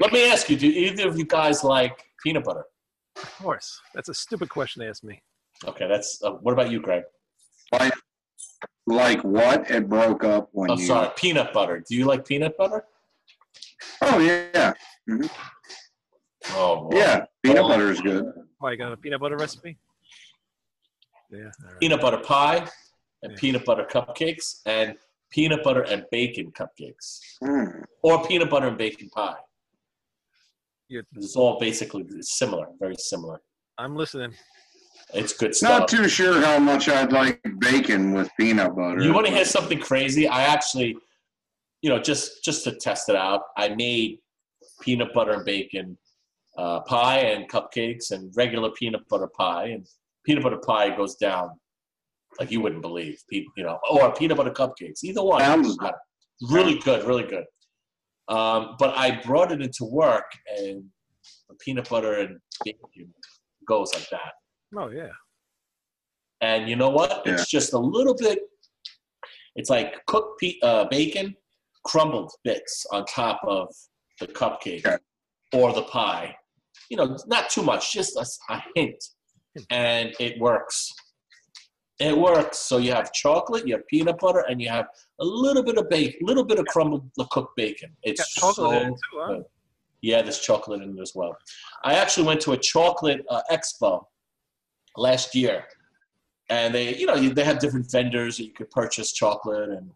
Let me ask you: Do either of you guys like peanut butter? Of course, that's a stupid question to ask me. Okay, that's. Uh, what about you, Greg? Like, like what? It broke up when Oh, you. sorry, peanut butter. Do you like peanut butter? Oh yeah, Oh, boy. yeah. Peanut butter is good. Why, you got a peanut butter recipe? Yeah. all right. Peanut butter pie and Yeah. peanut butter cupcakes and peanut butter and bacon cupcakes Mm. or peanut butter and bacon pie. You're- It's all basically similar, very similar. I'm listening. It's good stuff. Not too sure how much I'd like bacon with peanut butter. You want to hear something crazy? I actually, you know, just just to test it out, I made peanut butter and bacon uh, pie and cupcakes and regular peanut butter pie. And peanut butter pie goes down like you wouldn't believe. Pe- You know, or peanut butter cupcakes. Either one. Sounds really good, really good. Um, but I brought it into work, and the peanut butter and bacon goes like that. Oh, yeah. And you know what? Yeah. It's just a little bit. It's like cooked pe- uh, bacon, crumbled bits on top of the cupcake Okay. or the pie. You know, not too much, just a, a hint, and it works. It works. So you have chocolate, you have peanut butter, and you have a little bit of bacon, little bit of crumbled the cooked bacon. It's chocolate in so it, too, huh? good. Yeah, there's chocolate in it as well. I actually went to a chocolate uh, expo last year, and they, you know, they have different vendors that you could purchase chocolate. And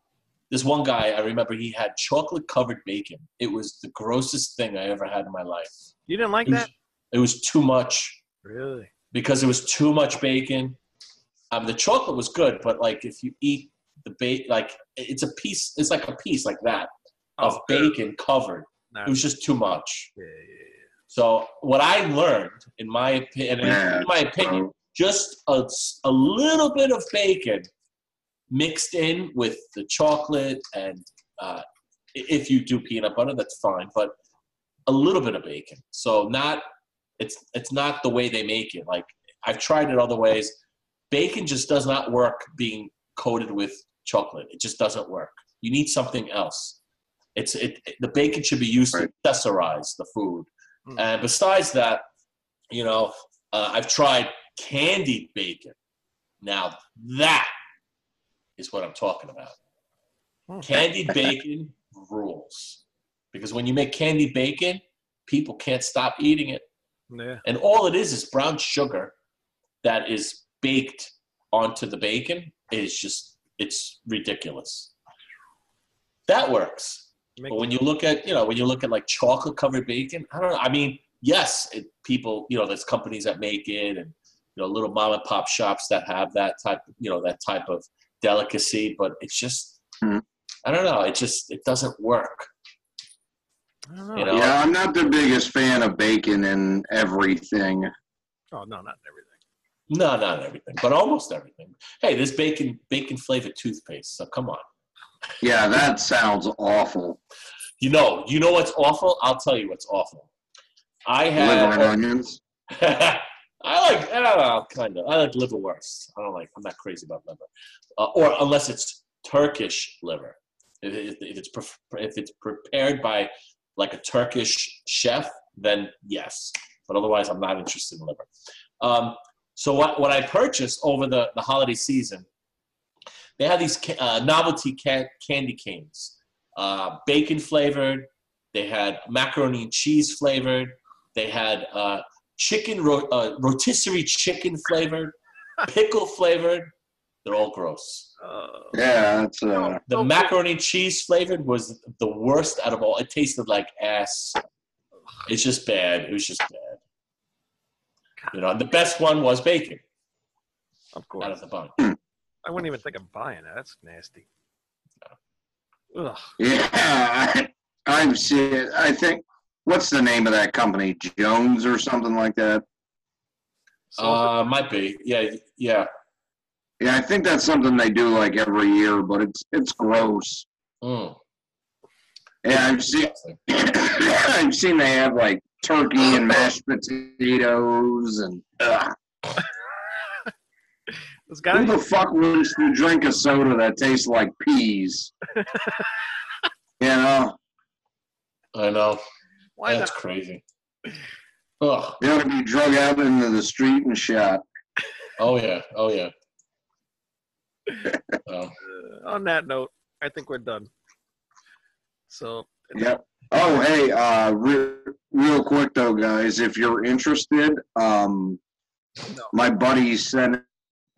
this one guy, I remember, he had chocolate covered bacon. It was the grossest thing I ever had in my life. You didn't like It was, that? it was too much Really? because it was too much bacon. Um, the chocolate was good, but like if you eat the bacon, like it's a piece, it's like a piece like that of Oh, bacon covered. No. It was just too much. Yeah, yeah, So what I learned, in my opinion, in my opinion, just a, a little bit of bacon mixed in with the chocolate, and uh, if you do peanut butter, that's fine. But a little bit of bacon. So not it's it's not the way they make it. Like I've tried it other ways. Bacon just does not work being coated with chocolate. It just doesn't work. You need something else. It's it, it- the bacon should be used Right. to accessorize the food. Hmm. And besides that, you know, uh, I've tried candied bacon. Now that is what I'm talking about. Hmm. Candied bacon rules because when you make candied bacon, people can't stop eating it. yeah. And all it is is brown sugar that is baked onto the bacon. It's just, it's ridiculous. That works. Make But when you look at, you know, when you look at like chocolate covered bacon, I don't know. I mean, yes, it, people, you know, there's companies that make it and, you know, little mom and pop shops that have that type, you know, that type of delicacy, but it's just, Hmm. I don't know. It just, it doesn't work. I don't know. you know, Yeah, I'm not the biggest fan of bacon and everything. Oh, no, not everything. No, not everything, but almost everything. Hey, there's bacon, bacon flavored toothpaste. So come on. Yeah, that sounds awful. You know, you know what's awful? I'll tell you what's awful. I Liver and have. onions. I like, I don't know, kind of. I like liverwurst. I don't like. I'm not crazy about liver, uh, or unless it's Turkish liver. If, if, it's pref- if it's prepared by like a Turkish chef, then yes. But otherwise, I'm not interested in liver. Um, so what what I purchased over the the holiday season, they had these ca- uh, novelty can- candy canes, uh, bacon flavored. They had macaroni and cheese flavored. They had uh, chicken ro- uh, rotisserie chicken flavored, pickle flavored. They're all gross. Uh, Yeah, that's uh, The macaroni and cheese flavored was the worst out of all. It tasted like ass. It's just bad. It was just bad. You know, the best one was bacon of course, out of the bunch. I wouldn't even think of buying that. That's nasty. Ugh. yeah. I've seen. I think. What's the name of that company? Jones or something like that. Salted- Uh, might be. Yeah, yeah. Yeah, I think that's something they do like every year, but it's it's gross. Mm. Yeah, I've seen I've seen they have like turkey and mashed potatoes and ugh. This who the fuck wants to drink a soda that tastes like peas? you know, I know. Why That's not? crazy. Oh, they ought to be drug out into the street and shot. oh yeah. Oh yeah. Oh. Uh, on that note, I think we're done. So, Yep. Oh, hey, uh, re- real quick though, guys, if you're interested, um, No. my buddy sent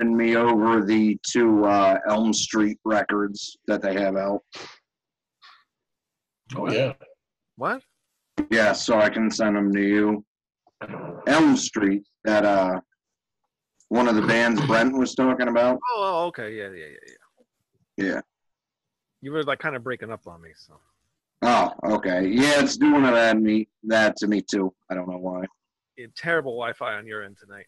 me over the two uh, Elm Street records that they have out. oh yeah. what? Yeah, so I can send them to you. Elm Street, that uh, one of the bands Brent was talking about. Oh, oh, okay. Yeah, yeah, yeah, yeah. Yeah. You were like kind of breaking up on me, so Oh, okay. Yeah, it's doing that to me, that to me too. I don't know why. had terrible Wi-Fi on your end tonight.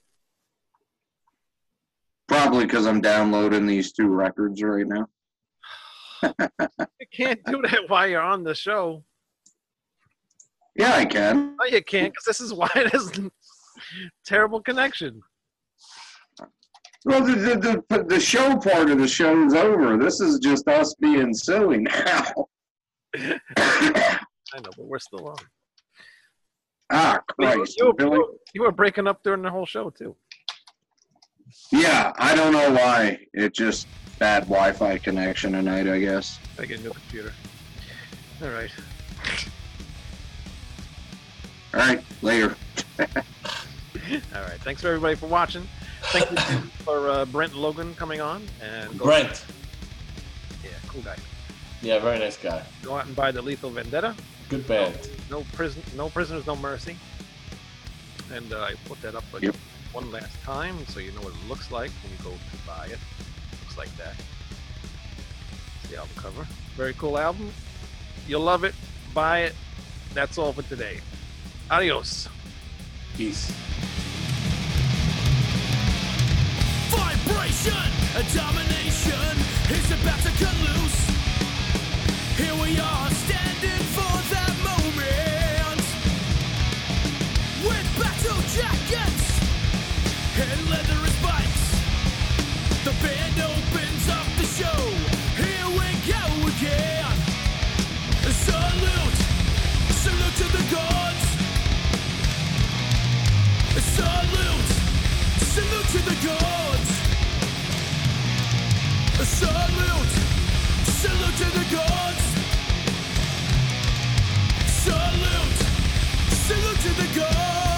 Probably because I'm downloading these two records right now. You can't do that while you're on the show. Yeah, I can. No, you can't, because this is why it is terrible connection. Well, the, the, the, the show part of the show is over. This is just us being silly now. I know, but we're still on. ah, But you, Christ. you, were, Billy. you were breaking up during the whole show too. Yeah, I don't know why. It just bad Wi-Fi connection tonight, I guess. I get a new computer. All right. All right, later. All right. Thanks for everybody for watching. Thank you for uh, Brent Logan coming on and go, Brent. Yeah, cool guy. Yeah, very nice guy. Go out and buy the Lethal Vendetta. Good band. No prison, no prisoners, no mercy. And uh, I put that up again Yep. one last time so you know what it looks like when you go to buy it. looks like that. It's the album cover. Very cool album. You'll love it. Buy it. That's all for today. Adios. Peace. Vibration, a domination is about to cut loose. Here we are standing for that moment with battle jackets and leather spikes. The band opens up the show. The gods. Salute, salute to the gods. Salute, salute to the gods.